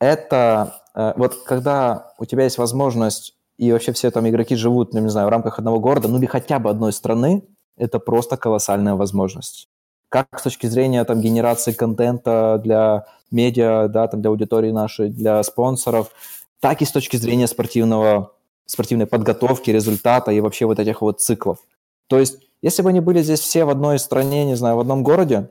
это, э, вот когда у тебя есть возможность и вообще все там игроки живут, ну, не знаю, в рамках одного города, ну или хотя бы одной страны, это просто колоссальная возможность. Как с точки зрения там генерации контента для медиа, да, там для аудитории нашей, для спонсоров, так и с точки зрения спортивного, спортивной подготовки, результата и вообще вот этих вот циклов. То есть, если бы они были здесь все в одной стране, не знаю, в одном городе,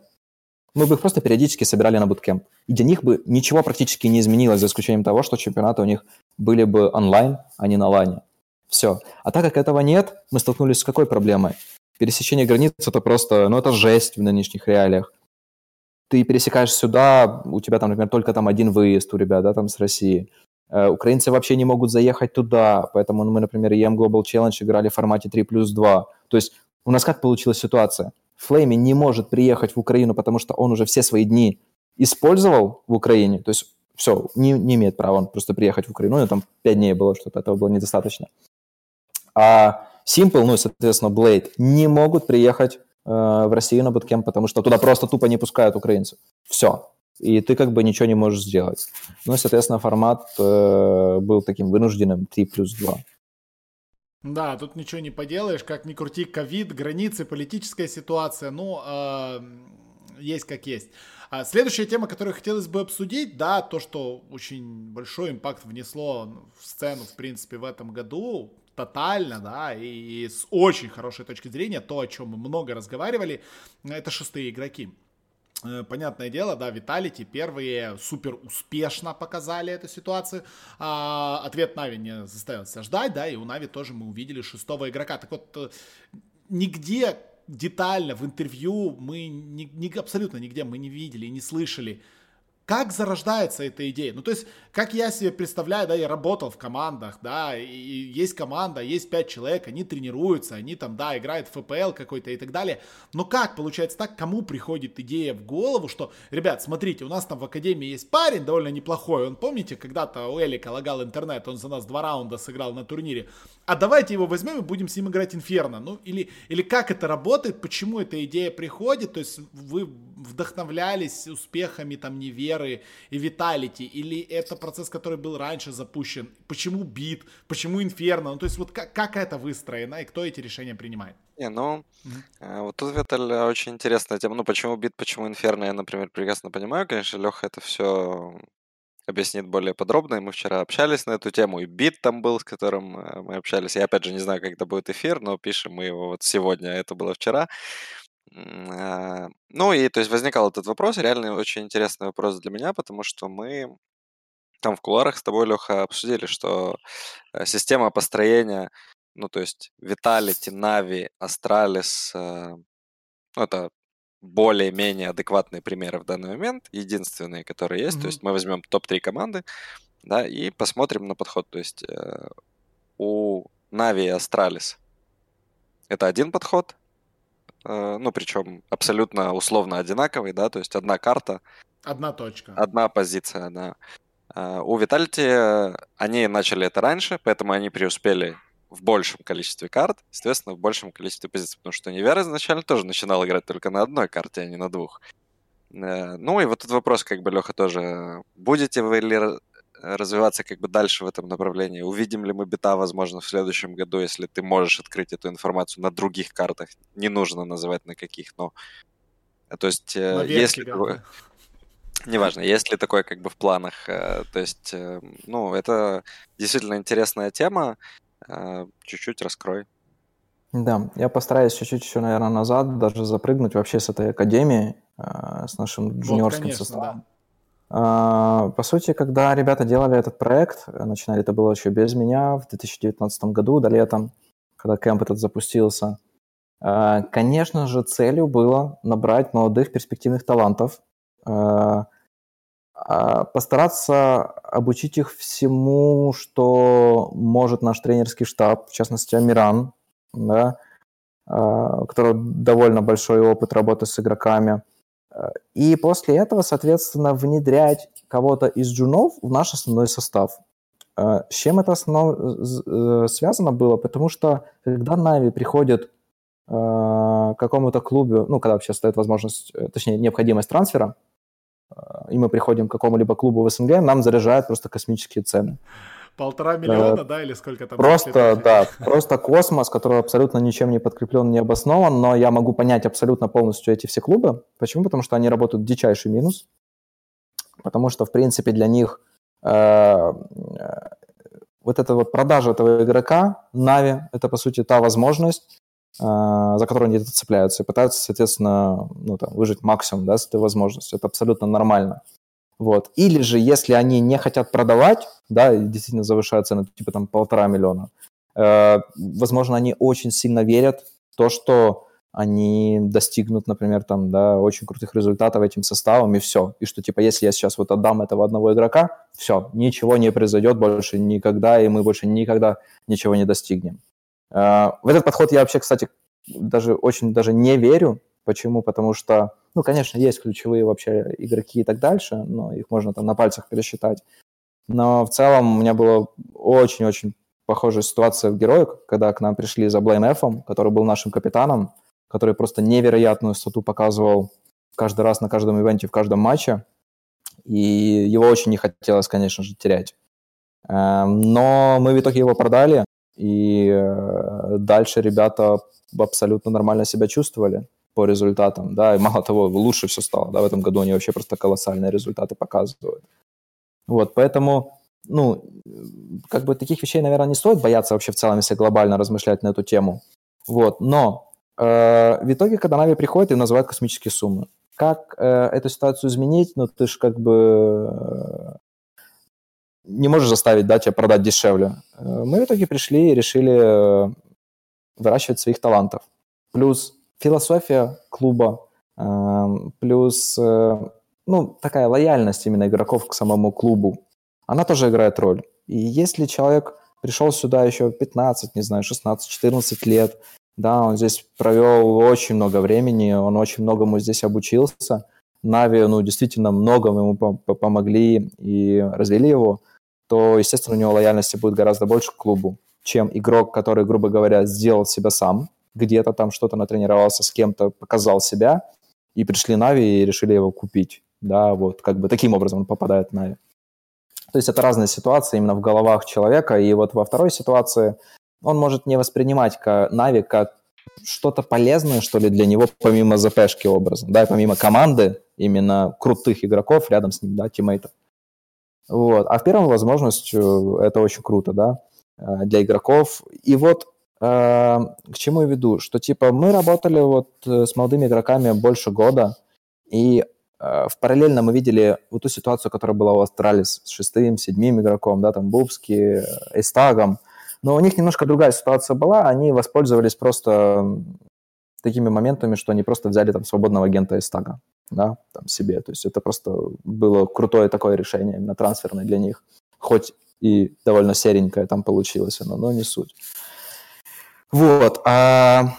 мы бы их просто периодически собирали на буткемп. И для них бы ничего практически не изменилось, за исключением того, что чемпионаты у них были бы онлайн, а не на лане. Все. А так как этого нет, мы столкнулись с какой проблемой? Пересечение границ – это просто, ну, это жесть в нынешних реалиях. Ты пересекаешь сюда, у тебя там, например, только там один выезд у ребят, да, там с России. Э, украинцы вообще не могут заехать туда, поэтому мы, например, EM Global Challenge играли в формате 3 плюс 2. То есть у нас как получилась ситуация? Флейми не может приехать в Украину, потому что он уже все свои дни использовал в Украине, то есть все, не, не имеет права он просто приехать в Украину, ну, там 5 дней было, что-то этого было недостаточно. А Simple, ну и, соответственно, Blade не могут приехать э, в Россию на буткемп, потому что туда просто тупо не пускают украинцев. Все. И ты как бы ничего не можешь сделать. Ну и, соответственно, формат э, был таким вынужденным 3 плюс 2. Да, тут ничего не поделаешь, как ни крути, ковид, границы, политическая ситуация, ну, э, есть как есть. А следующая тема, которую хотелось бы обсудить, да, то, что очень большой импакт внесло в сцену, в принципе, в этом году, тотально, да, и, с очень хорошей точки зрения, то, о чем мы много разговаривали, это шестые игроки. Э, понятное дело, да, Виталити первые супер успешно показали эту ситуацию. А, ответ Нави не заставил себя ждать, да, и у Нави тоже мы увидели шестого игрока. Так вот, э, нигде детально в интервью мы ни, ни, абсолютно нигде мы не видели, не слышали, как зарождается эта идея? Ну, то есть, как я себе представляю, да, я работал в командах, да, и есть команда, есть пять человек, они тренируются, они там, да, играют в ФПЛ какой-то и так далее. Но как получается так, кому приходит идея в голову, что, ребят, смотрите, у нас там в академии есть парень довольно неплохой, он, помните, когда-то у Элика лагал интернет, он за нас два раунда сыграл на турнире, а давайте его возьмем и будем с ним играть Инферно. Ну, или, или как это работает, почему эта идея приходит, то есть вы вдохновлялись успехами там Неверы и Виталити, или это процесс, который был раньше запущен? Почему бит? Почему Инферно? Ну, то есть вот как, как это выстроено и кто эти решения принимает? Не, ну, mm-hmm. вот тут, Виталь, очень интересная тема. Ну, почему бит, почему Инферно, я, например, прекрасно понимаю. Конечно, Леха это все объяснит более подробно. И мы вчера общались на эту тему, и бит там был, с которым э, мы общались. Я, опять же, не знаю, когда будет эфир, но пишем мы его вот сегодня, а это было вчера. А, ну и, то есть, возникал этот вопрос, реально очень интересный вопрос для меня, потому что мы там в куларах с тобой, Леха, обсудили, что э, система построения, ну, то есть, Vitality, Navi, Astralis, э, ну, это более-менее адекватные примеры в данный момент, единственные, которые есть. Mm-hmm. То есть мы возьмем топ-3 команды, да, и посмотрим на подход. То есть э, у NAVI и Astralis это один подход, ну, причем абсолютно условно одинаковый, да, то есть одна карта. Одна точка. Одна позиция, да. Э, у Vitality они начали это раньше, поэтому они преуспели в большем количестве карт, естественно, в большем количестве позиций, потому что Nivera изначально тоже начинал играть только на одной карте, а не на двух. Э, ну и вот этот вопрос, как бы, Леха, тоже, будете вы ли развиваться как бы дальше в этом направлении? Увидим ли мы бита, возможно, в следующем году, если ты можешь открыть эту информацию на других картах? Не нужно называть на каких, но... Э, то есть, э, на если... Такое... Неважно, есть ли такое как бы в планах. То есть, ну, это действительно интересная тема. Чуть-чуть раскрой. Да, я постараюсь чуть-чуть еще, наверное, назад даже запрыгнуть вообще с этой академии, с нашим джуниорским вот, конечно, составом. Да. А, по сути, когда ребята делали этот проект, начинали это было еще без меня в 2019 году, до летом, когда кемп этот запустился, конечно же, целью было набрать молодых перспективных талантов, а, постараться обучить их всему, что может наш тренерский штаб, в частности, Амиран, да, а, у которого довольно большой опыт работы с игроками. И после этого, соответственно, внедрять кого-то из джунов в наш основной состав. А, с чем это основ... Э, связано было? Потому что когда Нави приходит к какому-то клубу, ну, когда вообще стоит возможность, э, точнее, необходимость трансфера, и мы приходим к какому-либо клубу в СНГ, нам заряжают просто космические цены. Полтора миллиона, э, да, или сколько там? Просто, да, просто космос, который абсолютно ничем не подкреплен, не обоснован, но я могу понять абсолютно полностью эти все клубы. Почему? Потому что они работают дичайший минус, потому что, в принципе, для них э, э вот эта вот продажа этого игрока, Нави, это, по сути, та возможность, а, за которые они цепляются и пытаются, соответственно, ну, там, выжить максимум да, с этой возможностью. Это абсолютно нормально. Вот. Или же, если они не хотят продавать, да, действительно завышают цены, типа там полтора миллиона, э, возможно, они очень сильно верят в то, что они достигнут, например, там, да, очень крутых результатов этим составом, и все. И что, типа, если я сейчас вот отдам этого одного игрока, все, ничего не произойдет больше никогда, и мы больше никогда ничего не достигнем. А, в этот подход я вообще, кстати, даже очень даже не верю. Почему? Потому что, ну, конечно, есть ключевые вообще игроки и так дальше, но их можно там на пальцах пересчитать. Но в целом у меня была очень-очень похожая ситуация в Героик, когда к нам пришли за Блейм Эфом, который был нашим капитаном, который просто невероятную стату показывал каждый раз на каждом ивенте, в каждом матче. И его очень не хотелось, конечно же, терять. Эм, но мы в итоге его продали, и э, дальше ребята абсолютно нормально себя чувствовали по результатам, да, и мало того, лучше все стало, да, в этом году они вообще просто колоссальные результаты показывают. Вот, поэтому, ну, как бы таких вещей, наверное, не стоит бояться вообще в целом, если глобально размышлять на эту тему. Вот, но э, в итоге, когда Нави приходит и называют космические суммы, как э, эту ситуацию изменить, ну, ты же как бы не можешь заставить, да, тебя продать дешевле. Э, мы в итоге пришли и решили э, выращивать своих талантов. Плюс философия клуба, эм, плюс, э, ну, такая лояльность именно игроков к самому клубу, она тоже играет роль. И если человек пришел сюда еще 15, не знаю, 16, 14 лет, да, он здесь провел очень много времени, он очень многому здесь обучился. NAVI, ну, действительно, многому ему помогли и развели его, то, естественно, у него лояльности будет гораздо больше к клубу, чем игрок, который, грубо говоря, сделал себя сам, где-то там что-то натренировался с кем-то, показал себя, и пришли NAVI и решили его купить. Да, вот как бы таким образом он попадает в NAVI. То есть это разные ситуации именно в головах человека, и вот во второй ситуации он может не воспринимать NAVI как что-то полезное, что ли, для него, помимо ЗПшки образно, да, помимо команды, именно крутых игроков рядом с ним, да, тиммейтов. Вот. А в первом возможностью это очень круто, да, э, для игроков. И вот э, к чему я веду, что типа мы работали вот э, с молодыми игроками больше года, и в параллельно мы видели вот ту ситуацию, которая была у Astralis с шестым, седьмым игроком, да, там Bubzkji, Эстагом, но у них немножко другая ситуация была, они воспользовались просто такими моментами, что они просто взяли там свободного агента из тага, да, там себе. То есть это просто было крутое такое решение, именно трансферное для них. Хоть и довольно серенькое там получилось оно, но не суть. Вот. А...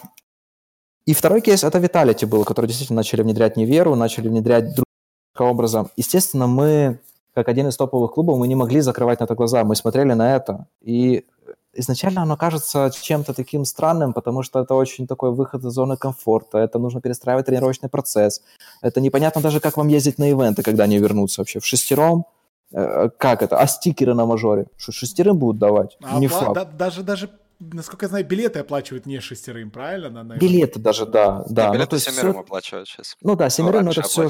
И второй кейс – это Vitality был, который действительно начали внедрять неверу, начали внедрять другим образом. Естественно, мы, как один из топовых клубов, мы не могли закрывать на это глаза. Мы смотрели на это, и изначально оно кажется чем-то таким странным, потому что это очень такой выход из зоны комфорта, это нужно перестраивать тренировочный процесс, это непонятно даже, как вам ездить на ивенты, когда они вернутся вообще, в шестером, э, как это, а стикеры на мажоре, что шестерым будут давать? А не факт. Да, даже, даже насколько я знаю, билеты оплачивают не шестерым, правильно? На, на билеты даже, да. да. Ну, билеты ну, семерым все... оплачивают сейчас. Ну да, семерым, но это все...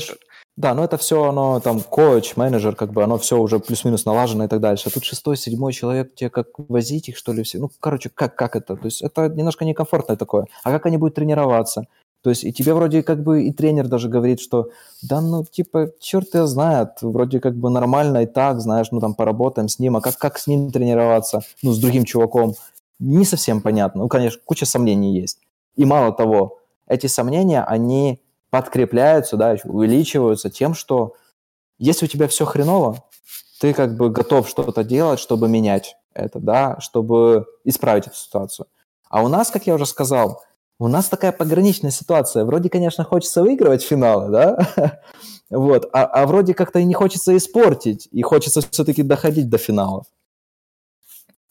Да, но это все, оно там, коуч, менеджер, как бы, оно все уже плюс-минус налажено и так дальше. А тут шестой, седьмой человек, тебе как возить их, что ли, все? Ну, короче, как, как это? То есть это немножко некомфортное такое. А как они будут тренироваться? То есть и тебе вроде как бы и тренер даже говорит, что да ну типа черт его знает, вроде как бы нормально и так, знаешь, ну там поработаем с ним, а как, как с ним тренироваться, ну с другим чуваком, не совсем понятно. Ну, конечно, куча сомнений есть. И мало того, эти сомнения, они подкрепляются, да, увеличиваются тем, что если у тебя все хреново, ты как бы готов что-то делать, чтобы менять это, да, чтобы исправить эту ситуацию. А у нас, как я уже сказал, у нас такая пограничная ситуация. Вроде, конечно, хочется выигрывать финалы, да, [laughs] вот, а, а вроде как-то и не хочется испортить, и хочется все-таки доходить до финалов.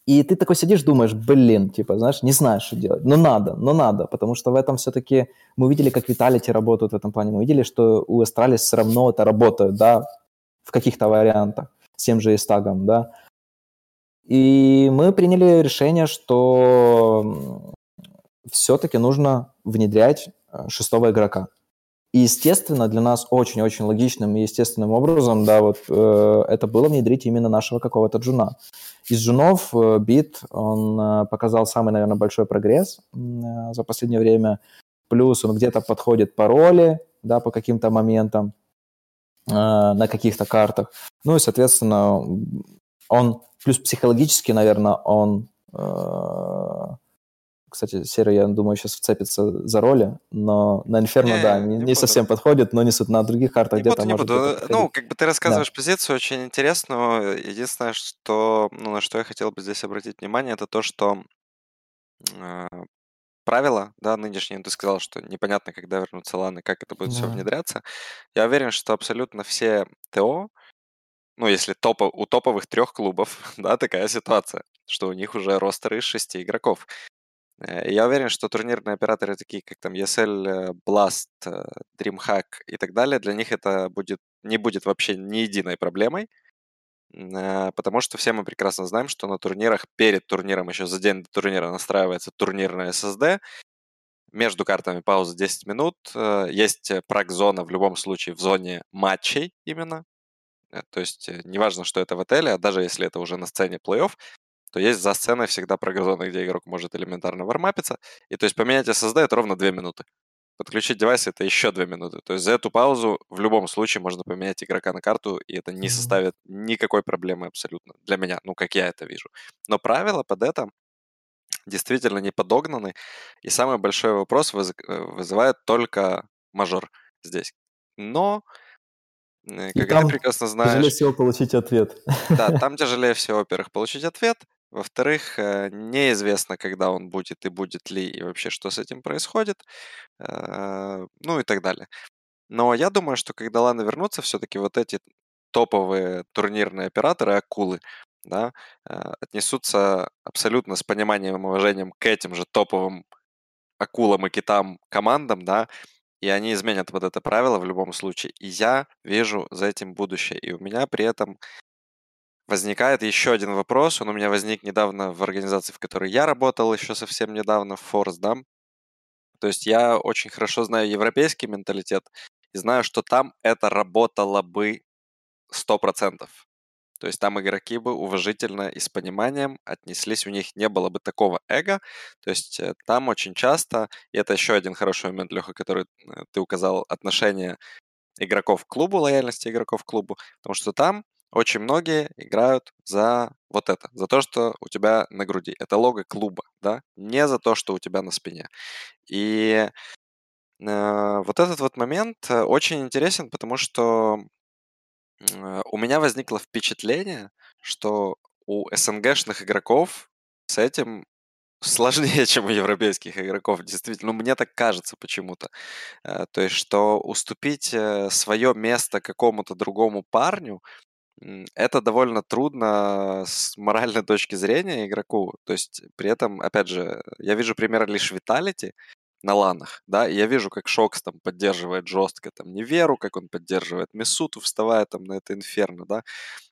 И ты такой сидишь, думаешь, блин, типа, знаешь, не знаешь, что делать. Но надо, но надо, потому что в этом все-таки мы увидели, как Vitality работают в этом плане. Мы увидели, что у Astralis все равно это работает, да, в каких-то вариантах, с тем же es3tag ом, да. И мы приняли решение, что все-таки нужно внедрять э, шестого игрока. И, естественно, для нас очень-очень логичным и естественным образом, да, вот э, это было внедрить именно нашего какого-то джуна. Из джунов э, Бит, он э, показал самый, наверное, большой прогресс э, за последнее время. Плюс он где-то подходит по роли, да, по каким-то моментам на каких-то картах. Ну и, соответственно, он, плюс психологически, наверное, он кстати, Серый, я думаю, сейчас вцепится за роли, но на Инферно, не, да, не, не, не совсем подходит, но не суть на других картах где-то может буду. Ну, как бы ты рассказываешь да. позицию очень интересную. Единственное, что, ну, на что я хотел бы здесь обратить внимание, это то, что э, правила, да, нынешние, ты сказал, что непонятно, когда вернутся ланы, как это будет да. все внедряться. Я уверен, что абсолютно все ТО, ну, если топа, у топовых трех клубов, [laughs] да, такая ситуация, что у них уже ростеры из шести игроков. Э, я уверен, что турнирные операторы, такие как там ESL, Blast, э, DreamHack и так далее, для них это будет, не будет вообще ни единой проблемой, э, потому что все мы прекрасно знаем, что на турнирах, перед турниром, еще за день до турнира настраивается турнирная SSD, между картами пауза 10 минут, есть праг-зона в любом случае в зоне матчей именно, то есть неважно, что это в отеле, а даже если это уже на сцене плей-офф, то есть за сценой всегда прогрузоны, где игрок может элементарно вармапиться. И то есть поменять SSD это ровно 2 минуты. Подключить девайс это еще 2 минуты. То есть за эту паузу в любом случае можно поменять игрока на карту, и это не составит никакой проблемы абсолютно для меня, ну как я это вижу. Но правила под это действительно не подогнаны. И самый большой вопрос э, вызывает только мажор здесь. Но Как и ты прекрасно знаешь... Тяжелее всего получить ответ. Да, [laughs] там тяжелее всего, во-первых, получить ответ, во-вторых, э, неизвестно, когда он будет и будет ли, и вообще, что с этим происходит, э, ну и так далее. Но я думаю, что когда Лана вернутся, все-таки вот эти топовые турнирные операторы, акулы, да, э, отнесутся абсолютно с пониманием и уважением к этим же топовым акулам и китам командам, да, и они изменят вот это правило в любом случае. И я вижу за этим будущее. И у меня при этом возникает еще один вопрос. Он у меня возник недавно в организации, в которой я работал еще совсем недавно, в Force, да. То есть я очень хорошо знаю европейский менталитет и знаю, что там это работало бы 100%. То есть там игроки бы уважительно и с пониманием отнеслись, у них не было бы такого эго. То есть э, там очень часто, и это еще один хороший момент, Леха, который э, ты указал, отношение игроков к клубу, лояльности игроков к клубу, потому что там очень многие играют за вот это, за то, что у тебя на груди. Это лого клуба, да, не за то, что у тебя на спине. И э, вот этот вот момент э, очень интересен, потому что э, у меня возникло впечатление, что у СНГшных игроков с этим сложнее, [laughs] чем у европейских игроков, действительно. Ну, мне так кажется почему-то. Э, то есть, что уступить свое место какому-то другому парню это довольно трудно с моральной точки зрения игроку. То есть при этом, опять же, я вижу пример лишь Виталити на ланах, да, и я вижу, как Шокс там поддерживает жестко там Неверу, как он поддерживает Мисуту, вставая там на это инферно, да,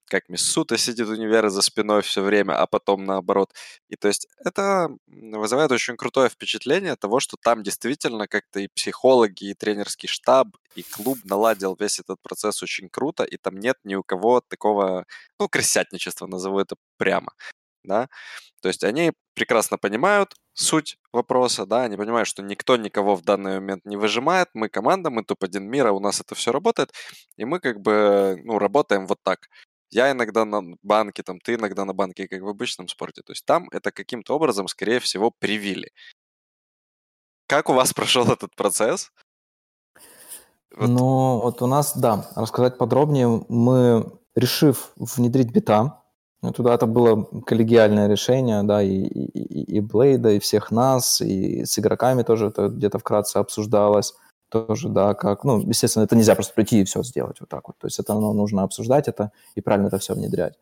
как Миссута сидит у Универа за спиной все время, а потом наоборот. И то есть это вызывает очень крутое впечатление того, что там действительно как-то и психологи, и тренерский штаб, и клуб наладил весь этот процесс очень круто, и там нет ни у кого такого, ну, крысятничества, назову это прямо, да. То есть они прекрасно понимают суть вопроса, да, они понимают, что никто никого в данный момент не выжимает, мы команда, мы топ-1 мира, у нас это все работает, и мы как бы, ну, работаем вот так. Я иногда на банке, там, ты иногда на банке, как в обычном спорте. То есть там это каким-то образом, скорее всего, привили. Как у вас [laughs] прошел этот процесс? Вот. Ну, вот у нас, да, рассказать подробнее, мы, решив внедрить бита, ну, туда это было коллегиальное решение, да, и, и, и Блейда, и всех нас, и с игроками тоже это где-то вкратце обсуждалось тоже, да, как, ну, естественно, это нельзя просто прийти и все сделать вот так вот. То есть это ну, нужно обсуждать это и правильно это все внедрять.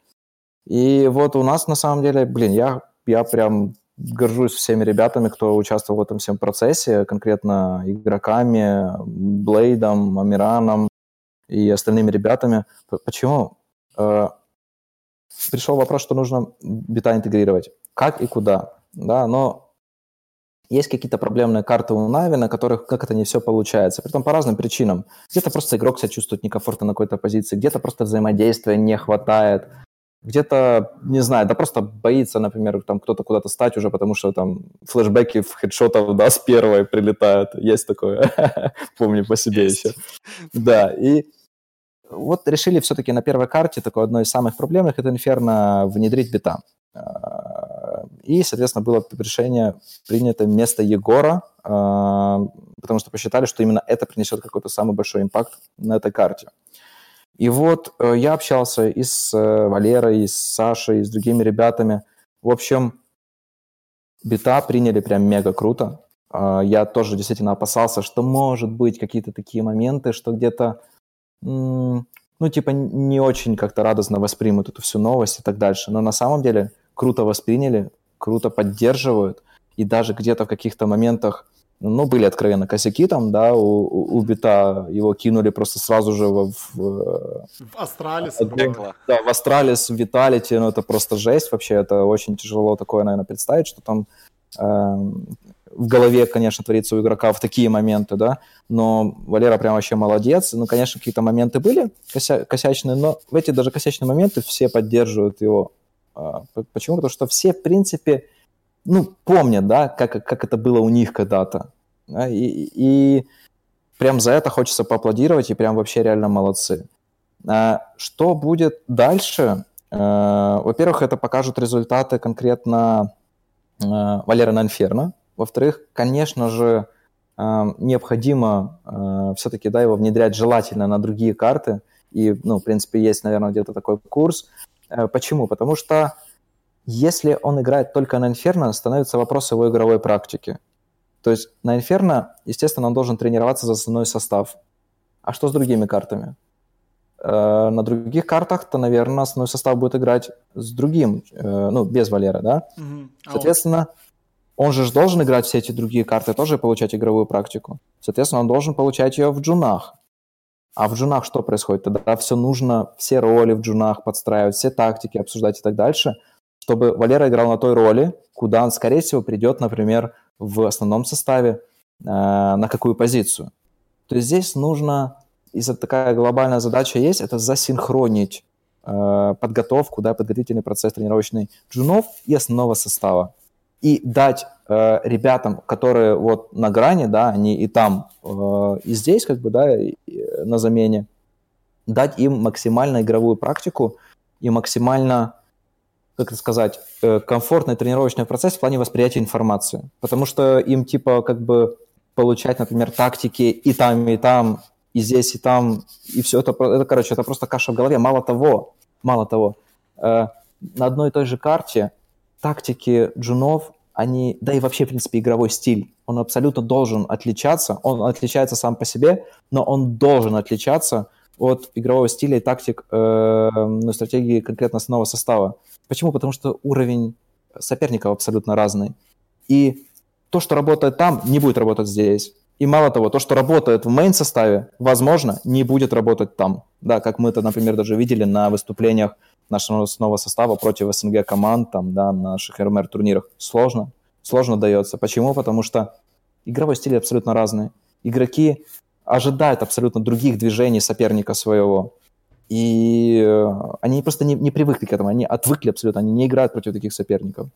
И вот у нас на самом деле, блин, я, я прям горжусь всеми ребятами, кто участвовал в этом всем процессе, конкретно игроками, Блейдом, Амираном и остальными ребятами. Почему? Э, пришел вопрос, что нужно бита интегрировать. Как и куда? Да, но есть какие-то проблемные карты у Нави, на которых как это не все получается. Притом по разным причинам. Где-то просто игрок себя чувствует некомфортно на какой-то позиции, где-то просто взаимодействия не хватает, где-то, не знаю, да просто боится, например, там кто-то куда-то стать уже, потому что там флешбеки в хедшотах, да, с первой прилетают. Есть такое. [laughs] Помню по себе еще. Да, и вот решили все-таки на первой карте, такой одной из самых проблемных, это Инферно внедрить бита. И, соответственно, было решение принято вместо Егора, а, потому что посчитали, что именно это принесет какой-то самый большой импакт на этой карте. И вот э, я общался и с э, Валерой, и с Сашей, и с другими ребятами. В общем, бита приняли прям мега круто. А, я тоже действительно опасался, что может быть какие-то такие моменты, что где-то, ну, типа, не очень как-то радостно воспримут эту всю новость и так дальше. Но на самом деле круто восприняли, круто поддерживают, и даже где-то в каких-то моментах, ну, были откровенно косяки там, да, у, у, у B1t а его кинули просто сразу же в... В, в Astralis. Да, в Astralis, в Vitality, ну, это просто жесть вообще, это очень тяжело такое, наверное, представить, что там э, в голове, конечно, творится у игрока в такие моменты, да, но Валера прям вообще молодец. Ну, конечно, какие-то моменты были кося косячные, но в эти даже косячные моменты все поддерживают его почему? Потому что все, в принципе, ну, помнят, да, как, как это было у них когда-то. Да, и, и прям за это хочется поаплодировать, и прям вообще реально молодцы. А, что будет дальше? А, во-первых, это покажут результаты конкретно Валера Нанферна. Во-вторых, конечно же, необходимо все-таки да, его внедрять желательно на другие карты. И, ну, в принципе, есть, наверное, где-то такой курс. Э, почему? Потому что если он играет только на Инферно, становится вопрос его игровой практики. То есть на Инферно, естественно, он должен тренироваться за основной состав. А что с другими картами? Э, на других картах, то, наверное, основной состав будет играть с другим, э, ну, без Валера, да? Угу. Соответственно, он же должен играть все эти другие карты, тоже получать игровую практику. Соответственно, он должен получать ее в джунах. А в джунах что происходит? Тогда все нужно, все роли в джунах подстраивать, все тактики обсуждать и так дальше, чтобы Валера играл на той роли, куда он, скорее всего, придет, например, в основном составе, э, на какую позицию. То есть здесь нужно если такая глобальная задача есть, это засинхронить э, подготовку, да, подготовительный процесс тренировочный джунов и основного состава. И дать э, ребятам, которые вот на грани, да, они и там, э, и здесь, как бы, да, и, и, на замене, дать им максимально игровую практику и максимально, как это сказать, э, комфортный тренировочный процесс в плане восприятия информации. Потому что им, типа, как бы получать, например, тактики и там, и там и здесь, и там, и все это, это, короче, это просто каша в голове. Мало того, мало того, э, на одной и той же карте тактики джунов, они, да и вообще, в принципе, игровой стиль, он абсолютно должен отличаться, он отличается сам по себе, но он должен отличаться от игрового стиля и тактик, э, ну, стратегии конкретно основного состава. Почему? Потому что уровень соперников абсолютно разный. И то, что работает там, не будет работать здесь. И мало того, то, что работает в мейн-составе, возможно, не будет работать там. Да, как мы это, например, даже видели на выступлениях нашего состава против СНГ команд, там, да, на наших РМР-турнирах. Сложно, сложно дается. Почему? Потому что игровой стиль абсолютно разный. Игроки ожидают абсолютно других движений соперника своего. И э, они просто не, не привыкли к этому, они отвыкли абсолютно, они не играют против таких соперников.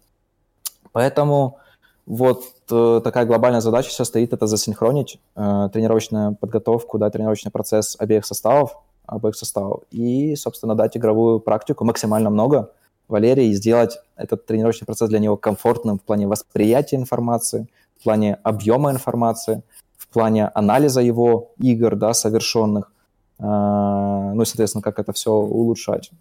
Поэтому вот э, такая глобальная задача сейчас стоит, это засинхронить э, тренировочную подготовку, да, тренировочный процесс обеих составов, обоих составов, и, собственно, дать игровую практику максимально много Валерии и сделать этот тренировочный процесс для него комфортным в плане восприятия информации, в плане объема информации, в плане анализа его игр, да, совершенных, э, ну и, соответственно, как это все улучшать.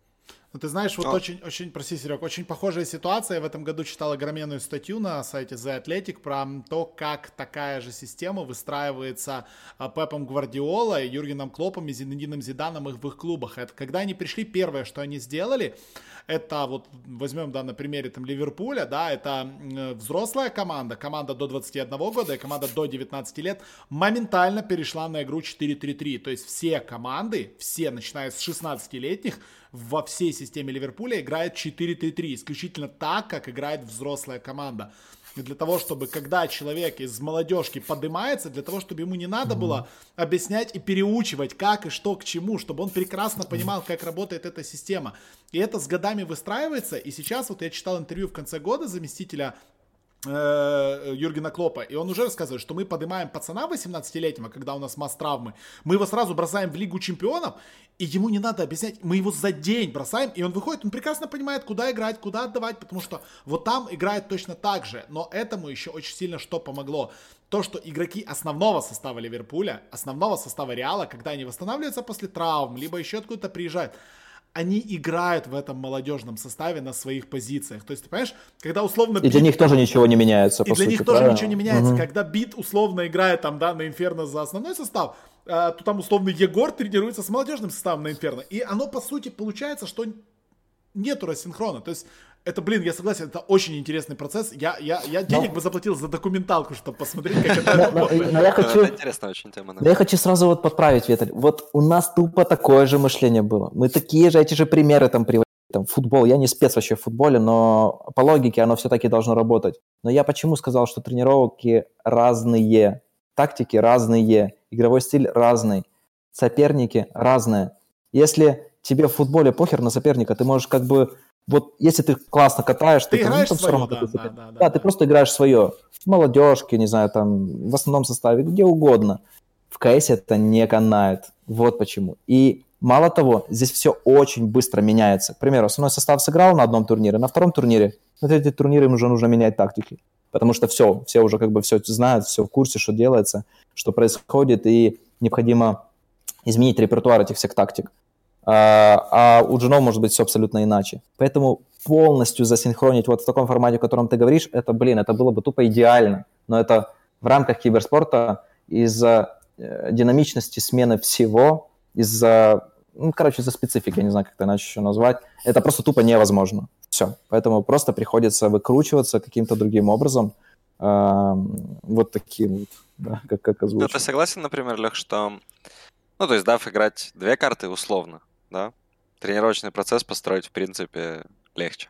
Ну, ты знаешь, вот а. очень, очень, прости, Серег, очень похожая ситуация. Я в этом году читал огроменную статью на сайте The Athletic про то, как такая же система выстраивается а, Пепом Гвардиола, Юргеном Клопом и Зинедином Зиданом их в их клубах. Это когда они пришли, первое, что они сделали, это вот возьмем, да, на примере там Ливерпуля, да, это взрослая команда, команда до 21 года и команда до 19 лет моментально перешла на игру 4-3-3. То есть все команды, все, начиная с 16-летних, во всей системе Ливерпуля играет 4-3-3, исключительно так, как играет взрослая команда. Для того, чтобы когда человек из молодежки поднимается, для того, чтобы ему не надо было объяснять и переучивать, как и что к чему, чтобы он прекрасно понимал, как работает эта система. И это с годами выстраивается. И сейчас вот я читал интервью в конце года заместителя Юргена Клопа, и он уже рассказывает, что мы поднимаем пацана 18-летнего, когда у нас масс травмы, мы его сразу бросаем в Лигу Чемпионов, и ему не надо объяснять, мы его за день бросаем, и он выходит, он прекрасно понимает, куда играть, куда отдавать, потому что вот там играет точно так же, но этому еще очень сильно что помогло? То, что игроки основного состава Ливерпуля, основного состава Реала, когда они восстанавливаются после травм, либо еще откуда-то приезжают, они играют в этом молодежном составе на своих позициях. То есть, ты понимаешь, когда условно... И для них тоже ничего не меняется, И для сути, них тоже правильно? ничего не меняется. Угу. Когда Бит условно играет там, да, на Инферно за основной состав, э, то там условно Егор тренируется с молодежным составом на Инферно. И оно, по сути, получается, что нету рассинхрона. То есть это, блин, я согласен, это очень интересный процесс. Я, я, я денег но... бы заплатил за документалку, чтобы посмотреть, как это работает. я хочу... Интересная очень тема. Я хочу сразу вот подправить, Веталь. Вот у нас тупо такое же мышление было. Мы такие же, эти же примеры там приводили. Там, футбол, я не спец вообще в футболе, но по логике оно все-таки должно работать. Но я почему сказал, что тренировки разные, тактики разные, игровой стиль разный, соперники разные. Если тебе в футболе похер на соперника, ты можешь как бы вот если ты классно катаешь, ты, ты играешь там, свое, равно, да, да, да, да, да, ты просто играешь свое. В молодежке, не знаю, там, в основном составе, где угодно. В КС это не канает. Вот почему. И мало того, здесь все очень быстро меняется. К примеру, основной состав сыграл на одном турнире, на втором турнире, на третьем турнире им уже нужно менять тактики. Потому что все, все уже как бы все знают, все в курсе, что делается, что происходит, и необходимо изменить репертуар этих всех тактик. А, а у джунов может быть все абсолютно иначе. Поэтому полностью засинхронить вот в таком формате, о котором ты говоришь, это, блин, это было бы тупо идеально. Но это в рамках киберспорта из-за э, динамичности смены всего, из-за, ну, короче, из-за специфики, я не знаю, как это иначе еще назвать, это просто тупо невозможно. Все. Поэтому просто приходится выкручиваться каким-то другим образом, вот таким вот, да, как, как озвучил. Ну, ты согласен, например, Лех, что, ну, то есть, дав играть две карты условно, да, тренировочный процесс построить, в принципе, легче.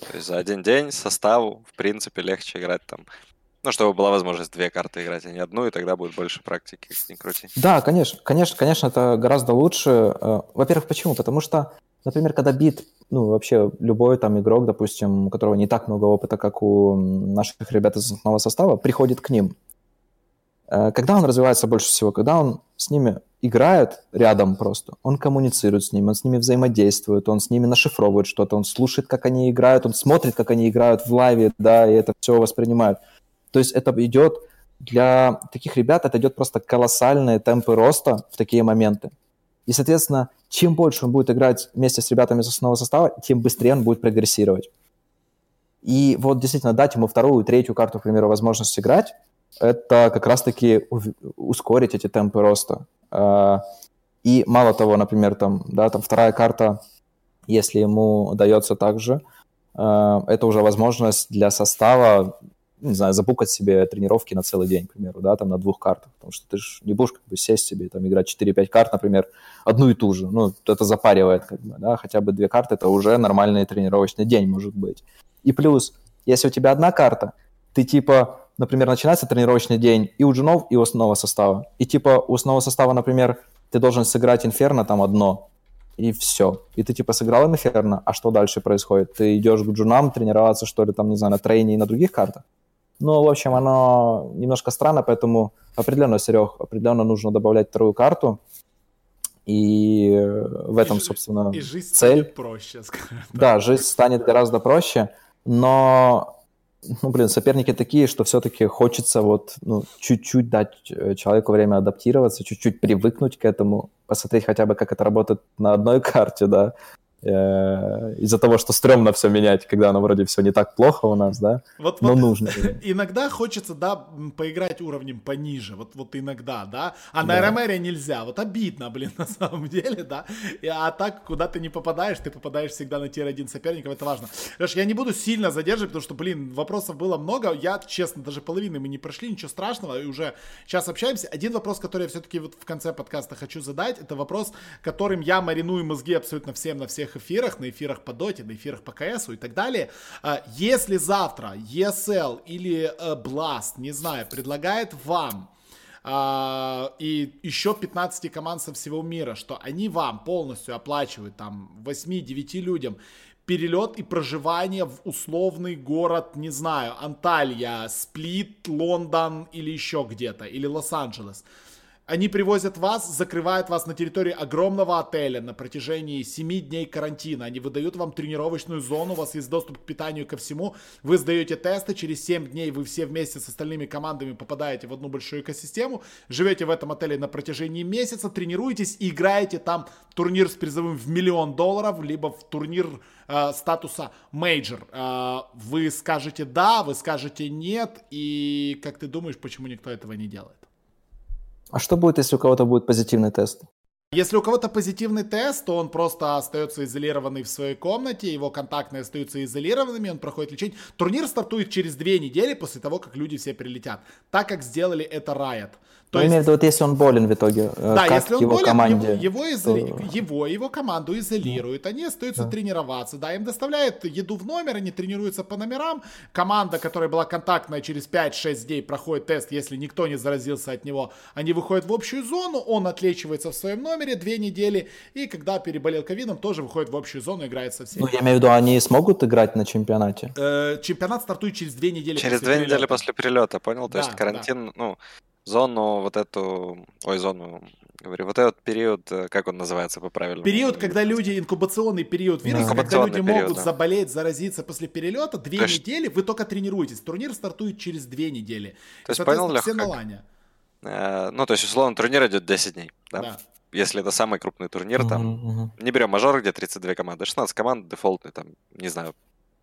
То есть за один день составу, в принципе, легче играть там. Ну, чтобы была возможность две карты играть, а не одну, и тогда будет больше практики, ни крути. Да, конечно, конечно, конечно, это гораздо лучше. Э, во-первых, почему? Потому что, например, когда бит, ну, вообще любой там игрок, допустим, у которого не так много опыта, как у наших ребят из основного состава, приходит к ним. Э, когда он развивается больше всего? Когда он с ними играет рядом просто, он коммуницирует с ними, он с ними взаимодействует, он с ними нашифровывает что-то, он слушает, как они играют, он смотрит, как они играют в лайве, да, и это все воспринимает. То есть это идет для таких ребят, это идет просто колоссальные темпы роста в такие моменты. И, соответственно, чем больше он будет играть вместе с ребятами из основного состава, тем быстрее он будет прогрессировать. И вот действительно дать ему вторую, третью карту, к примеру, возможность играть, это как раз-таки ускорить эти темпы роста. А, и мало того, например, там, да, там вторая карта, если ему дается также, а, это уже возможность для состава, не знаю, забукать себе тренировки на целый день, к примеру, да, там на двух картах, потому что ты же не будешь как бы сесть себе там играть 4-5 карт, например, одну и ту же, ну, это запаривает, как бы, да, хотя бы две карты, это уже нормальный тренировочный день может быть. И плюс, если у тебя одна карта, ты типа например, начинается тренировочный день и у джунов, и у основного состава. И типа у основного состава, например, ты должен сыграть инферно там одно, и все. И ты типа сыграл инферно, а что дальше происходит? Ты идешь к джунам тренироваться, что ли, там, не знаю, на трейне и на других картах? Ну, в общем, оно немножко странно, поэтому определенно, Серег, определенно нужно добавлять вторую карту. И в этом, и собственно, и жизнь цель. станет проще, скажем Да, жизнь станет гораздо проще, но ну, блин, соперники такие, что все-таки хочется вот, ну, чуть-чуть дать э, человеку время адаптироваться, чуть-чуть привыкнуть к этому, посмотреть хотя бы, как это работает на одной [laughs] карте, да, из-за того, что стрёмно все менять, когда оно вроде все не так плохо у нас, да, вот, но вот нужно. [laughs] Иногда хочется, да, поиграть уровнем пониже, вот, вот иногда, да, а на да. РМР нельзя, вот обидно, блин, [laughs] на самом деле, да, а так, куда ты не попадаешь, ты попадаешь всегда на тир-1 соперников, это важно. Леш, я не буду сильно задерживать, потому что, блин, вопросов было много, я, честно, даже половины мы не прошли, ничего страшного, и уже сейчас общаемся. Один вопрос, который я все-таки вот в конце подкаста хочу задать, это вопрос, которым я мариную мозги абсолютно всем на всех всех эфирах, на эфирах по Доте, на эфирах по КСу и так далее. А, если завтра ESL или э, Blast, не знаю, предлагает вам Uh, и еще 15 команд со всего мира, что они вам полностью оплачивают там 8-9 людям перелет и проживание в условный город, не знаю, Анталья, Сплит, Лондон или еще где-то, или Лос-Анджелес. Они привозят вас, закрывают вас на территории огромного отеля на протяжении 7 дней карантина. Они выдают вам тренировочную зону, у вас есть доступ к питанию ко всему. Вы сдаете тесты, через 7 дней вы все вместе с остальными командами попадаете в одну большую экосистему. Живете в этом отеле на протяжении месяца, тренируетесь и играете там турнир с призовым в миллион долларов, либо в турнир э, статуса мейджор. Э, вы скажете да, вы скажете нет. И как ты думаешь, почему никто этого не делает? А что будет, если у кого-то будет позитивный тест? Если у кого-то позитивный тест, то он просто остается изолированный в своей комнате, его контактные остаются изолированными, он проходит лечение. Турнир стартует через две недели после того, как люди все прилетят, так как сделали это Riot. То ну, есть... имею в виду, вот если он болен в итоге, э, да, как если он его болен, команде... его, его, изоли... то... его, его команду изолируют, они остаются да. тренироваться, да, им доставляют еду в номер, они тренируются по номерам, команда, которая была контактная, через 5-6 дней проходит тест, если никто не заразился от него, они выходят в общую зону, он отлечивается в своем номере две недели, и когда переболел ковидом, тоже выходит в общую зону, играет со всеми. Ну, я имею в виду, они смогут играть на чемпионате? Э, чемпионат стартует через две недели Через две недели после прилета, понял? То да, есть карантин, да. ну, зону вот эту, ой, зону, говорю, вот этот период, э, как он называется по правильному? Период, когда люди, инкубационный период вируса, да. когда люди период, могут да. заболеть, заразиться после перелета, две есть... недели, вы только тренируетесь. Турнир стартует через две недели. То есть, понял, все на лане. Э, ну, то есть, условно, турнир идет 10 дней, да? Да. если это самый крупный турнир, там, uh-huh, не берем мажор, где 32 команды, 16 команд, дефолтный, там, не знаю,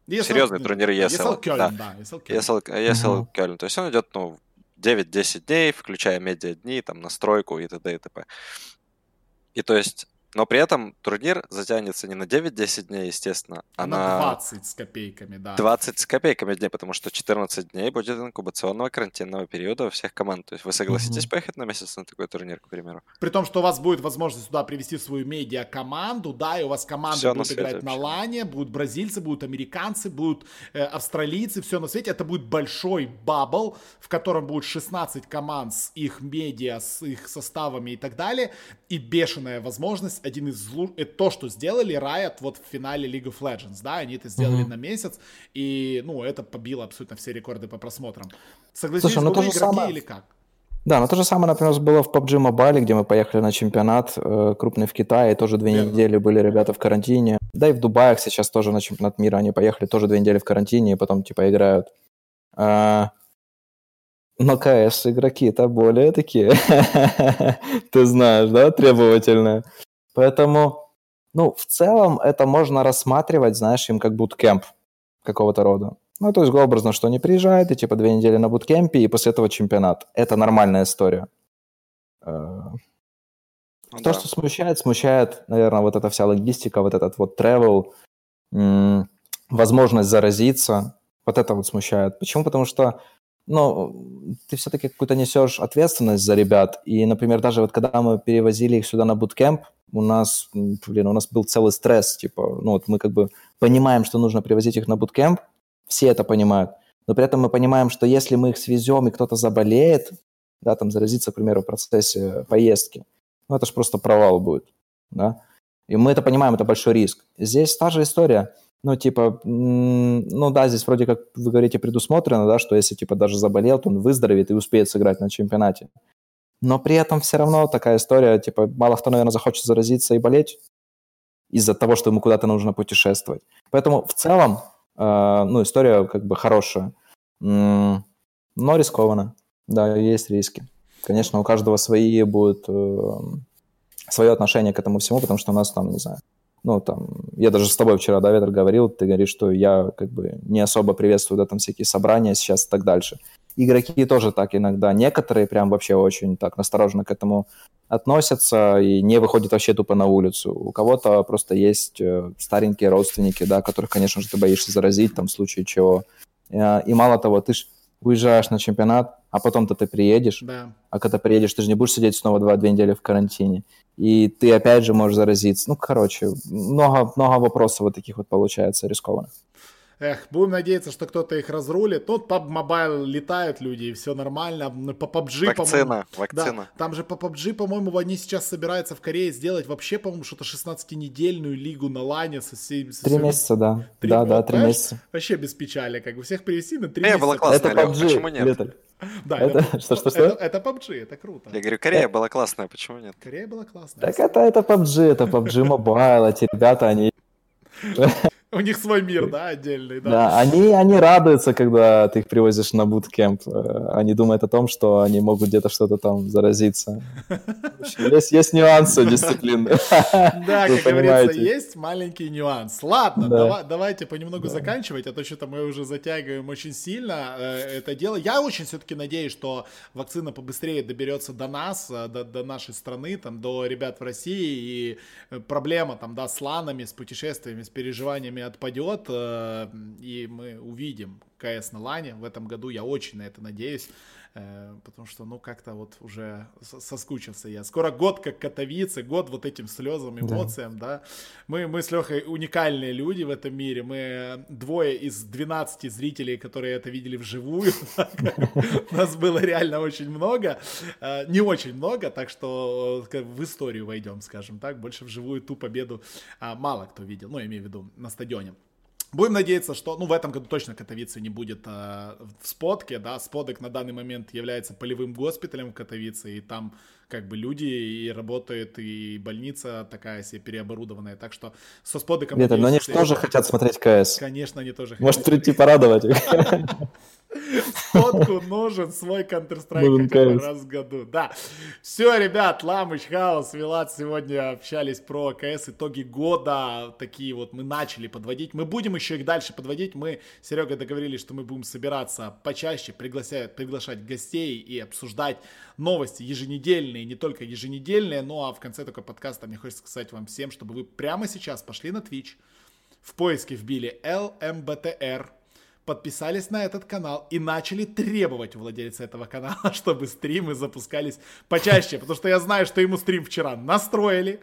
ESL, серьезный турнир ESL. ESL Кёльн, да. да ESL. ESL, ESL uh-huh. Кёльн. То есть он идет, ну, 9-10 дней, включая медиа дни, там, настройку и т.д. и т.п. И то есть но при этом турнир затянется не на 9-10 дней, естественно, а, а на 20 с копейками, да. 20 с копейками дней, потому что 14 дней будет инкубационного карантинного периода у всех команд. То есть вы согласитесь mm-hmm. поехать на месяц на такой турнир, к примеру? При том, что у вас будет возможность сюда привести свою медиа-команду, да, и у вас команда все будет играть вообще. на лане, будут бразильцы, будут американцы, будут э, австралийцы, все на свете. Это будет большой бабл, в котором будет 16 команд с их медиа, с их составами и так далее, и бешеная возможность один из луч... это то, что сделали Riot вот в финале League of Legends, да, они это сделали mm-hmm. на месяц, и, ну, это побило абсолютно все рекорды по просмотрам. Согласитесь, Слушай, ну то же игроки самое... или как? Да, но то же самое, например, было в PUBG Mobile, где мы поехали на чемпионат э, крупный в Китае, тоже две Верно. недели были ребята в карантине. Да и в Дубаях сейчас тоже на чемпионат мира они поехали, тоже две недели в карантине, и потом типа играют. А, но КС игроки-то более такие, [laughs] ты знаешь, да, требовательные. Поэтому, ну, в целом это можно рассматривать, знаешь, им как буткемп какого-то рода. Ну, то есть, образно, что они приезжают, и типа две недели на буткемпе, и после этого чемпионат. Это нормальная история. Э, ну, то, да. что смущает, смущает, наверное, вот эта вся логистика, вот этот вот travel, возможность заразиться, вот это вот смущает. Почему? Потому что ну, ты все-таки какую-то несешь ответственность за ребят. И, например, даже вот когда мы перевозили их сюда на буткемп, у нас, блин, у нас был целый стресс, типа, ну вот мы как бы понимаем, что нужно привозить их на буткемп, все это понимают, но при этом мы понимаем, что если мы их свезем и кто-то заболеет, да, там заразится, к примеру, в процессе поездки, ну это же просто провал будет, да, и мы это понимаем, это большой риск. Здесь та же история – ну, типа, ну да, здесь вроде как вы говорите предусмотрено, да, что если, типа, даже заболел, то он выздоровеет и успеет сыграть на чемпионате. Но при этом все равно такая история, типа, мало кто, наверное, захочет заразиться и болеть из-за того, что ему куда-то нужно путешествовать. Поэтому в целом, э, ну, история как бы хорошая, но рискованно. Да, есть риски. Конечно, у каждого свои будут э, свое отношение к этому всему, потому что у нас там, не знаю, ну, там, я даже с тобой вчера, да, Ветер, говорил, ты говоришь, что я как бы не особо приветствую, да, там всякие собрания сейчас и так дальше. Игроки тоже так иногда, некоторые прям вообще очень так настороженно к этому относятся и не выходят вообще тупо на улицу. У кого-то просто есть э, старенькие родственники, да, которых, конечно же, ты боишься заразить там в случае чего. Э, и мало того, ты ж уезжаешь на чемпионат, а потом-то ты приедешь, да. а когда приедешь, ты же не будешь сидеть снова два-две недели в карантине и ты опять же можешь заразиться. Ну, короче, много, много вопросов вот таких вот получается рискованных. Эх, будем надеяться, что кто-то их разрулит. Тут по Mobile летают люди, и все нормально. По PUBG, вакцина, вакцина. Да, там же по PUBG, по-моему, они сейчас собираются в Корее сделать вообще, по-моему, что-то 16-недельную лигу на лане со всеми... Три месяца, да. Три, да, да, три месяца. Вообще без печали, как бы всех привести на три Корея месяца. была классная, это PUBG, почему нет? Леталь. [laughs] Да, это, это, что, [laughs] что, что? Это, это PUBG, это круто. Я говорю, Корея была классная, почему нет? Корея была классная. Так это, это PUBG, это PUBG Mobile, эти ребята, они [laughs] у них свой мир, да, отдельный, да. Да, они, они радуются, когда ты их привозишь на буткемп. Э, они думают о том, что они могут где-то что-то там заразиться. Есть, есть нюансы дисциплины. [laughs] Да, как говорится, есть маленький нюанс. Ладно, давай, давайте понемногу заканчивать, а то что-то мы уже затягиваем очень сильно э, это дело. Я очень все-таки надеюсь, что вакцина побыстрее доберется до нас, э, до нашей страны, там, до ребят в России, и проблема там, да, с ланами, с путешествиями, с переживаниями отпадет, э, и мы увидим КС на лане в этом году. Я очень на это надеюсь, потому что, ну, как-то вот уже соскучился я. Скоро год как Катовицы, год вот этим слезам, эмоциям, да. да. Мы, мы с Лехой уникальные люди в этом мире. Мы двое из 12 зрителей, которые это видели вживую. [laughs] Нас было реально очень много. Э, не очень много, так что в историю войдем, скажем так. Больше вживую ту победу а, мало кто видел. Ну, имею в виду на стадионе. Будем надеяться, что, ну, в этом году точно Катовицы не будет э, в Спотке, да, Сподок на данный момент является полевым госпиталем в Катовице, и там как бы люди, и работает, и больница такая себе переоборудованная. Так что со сподыком... Виталь, но они же тоже хотят смотреть КС. Конечно, они тоже Может, прийти порадовать [laughs] их. Фотку нужен свой Counter-Strike хотя бы раз в году. Да. Все, ребят, Ламыч, Хаус, Вилат сегодня общались про КС, итоги года. Такие вот мы начали подводить. Мы будем еще их дальше подводить. Мы, Серега, договорились, что мы будем собираться почаще, приглашать, приглашать гостей и обсуждать новости еженедельные, не только еженедельные, ну а в конце такой подкаста мне хочется сказать вам всем, чтобы вы прямо сейчас пошли на Twitch, в поиске вбили LMBTR, подписались на этот канал и начали требовать у владельца этого канала, [laughs] чтобы стримы запускались почаще, потому что я знаю, что ему стрим вчера настроили,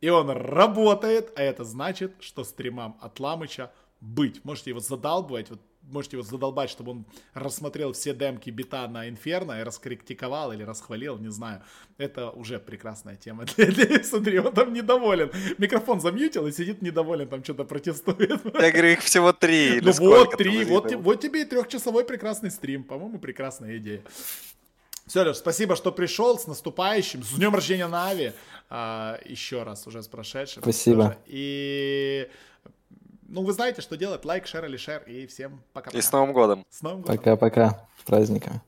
и он работает, а это значит, что стримам от Ламыча быть. Можете его задалбывать, вот можете его задолбать, чтобы он рассмотрел все демки бита на Инферно и раскритиковал или расхвалил, не знаю. Это уже прекрасная тема. [laughs] Для, для, смотри, он там недоволен. Микрофон замьютил и сидит недоволен, там что-то протестует. [laughs] Я говорю, их всего три. Ну вот, три. Вот, вот тебе и трехчасовой прекрасный стрим. По-моему, прекрасная идея. Все, Леш, спасибо, что пришел. С наступающим. С днем рождения Нави. А, еще раз уже с прошедшим. Спасибо. Тоже. И ну, вы знаете, что делать. Лайк, шер или шер. И всем пока-пока. И с Новым годом. С Новым годом. Пока-пока. С праздниками.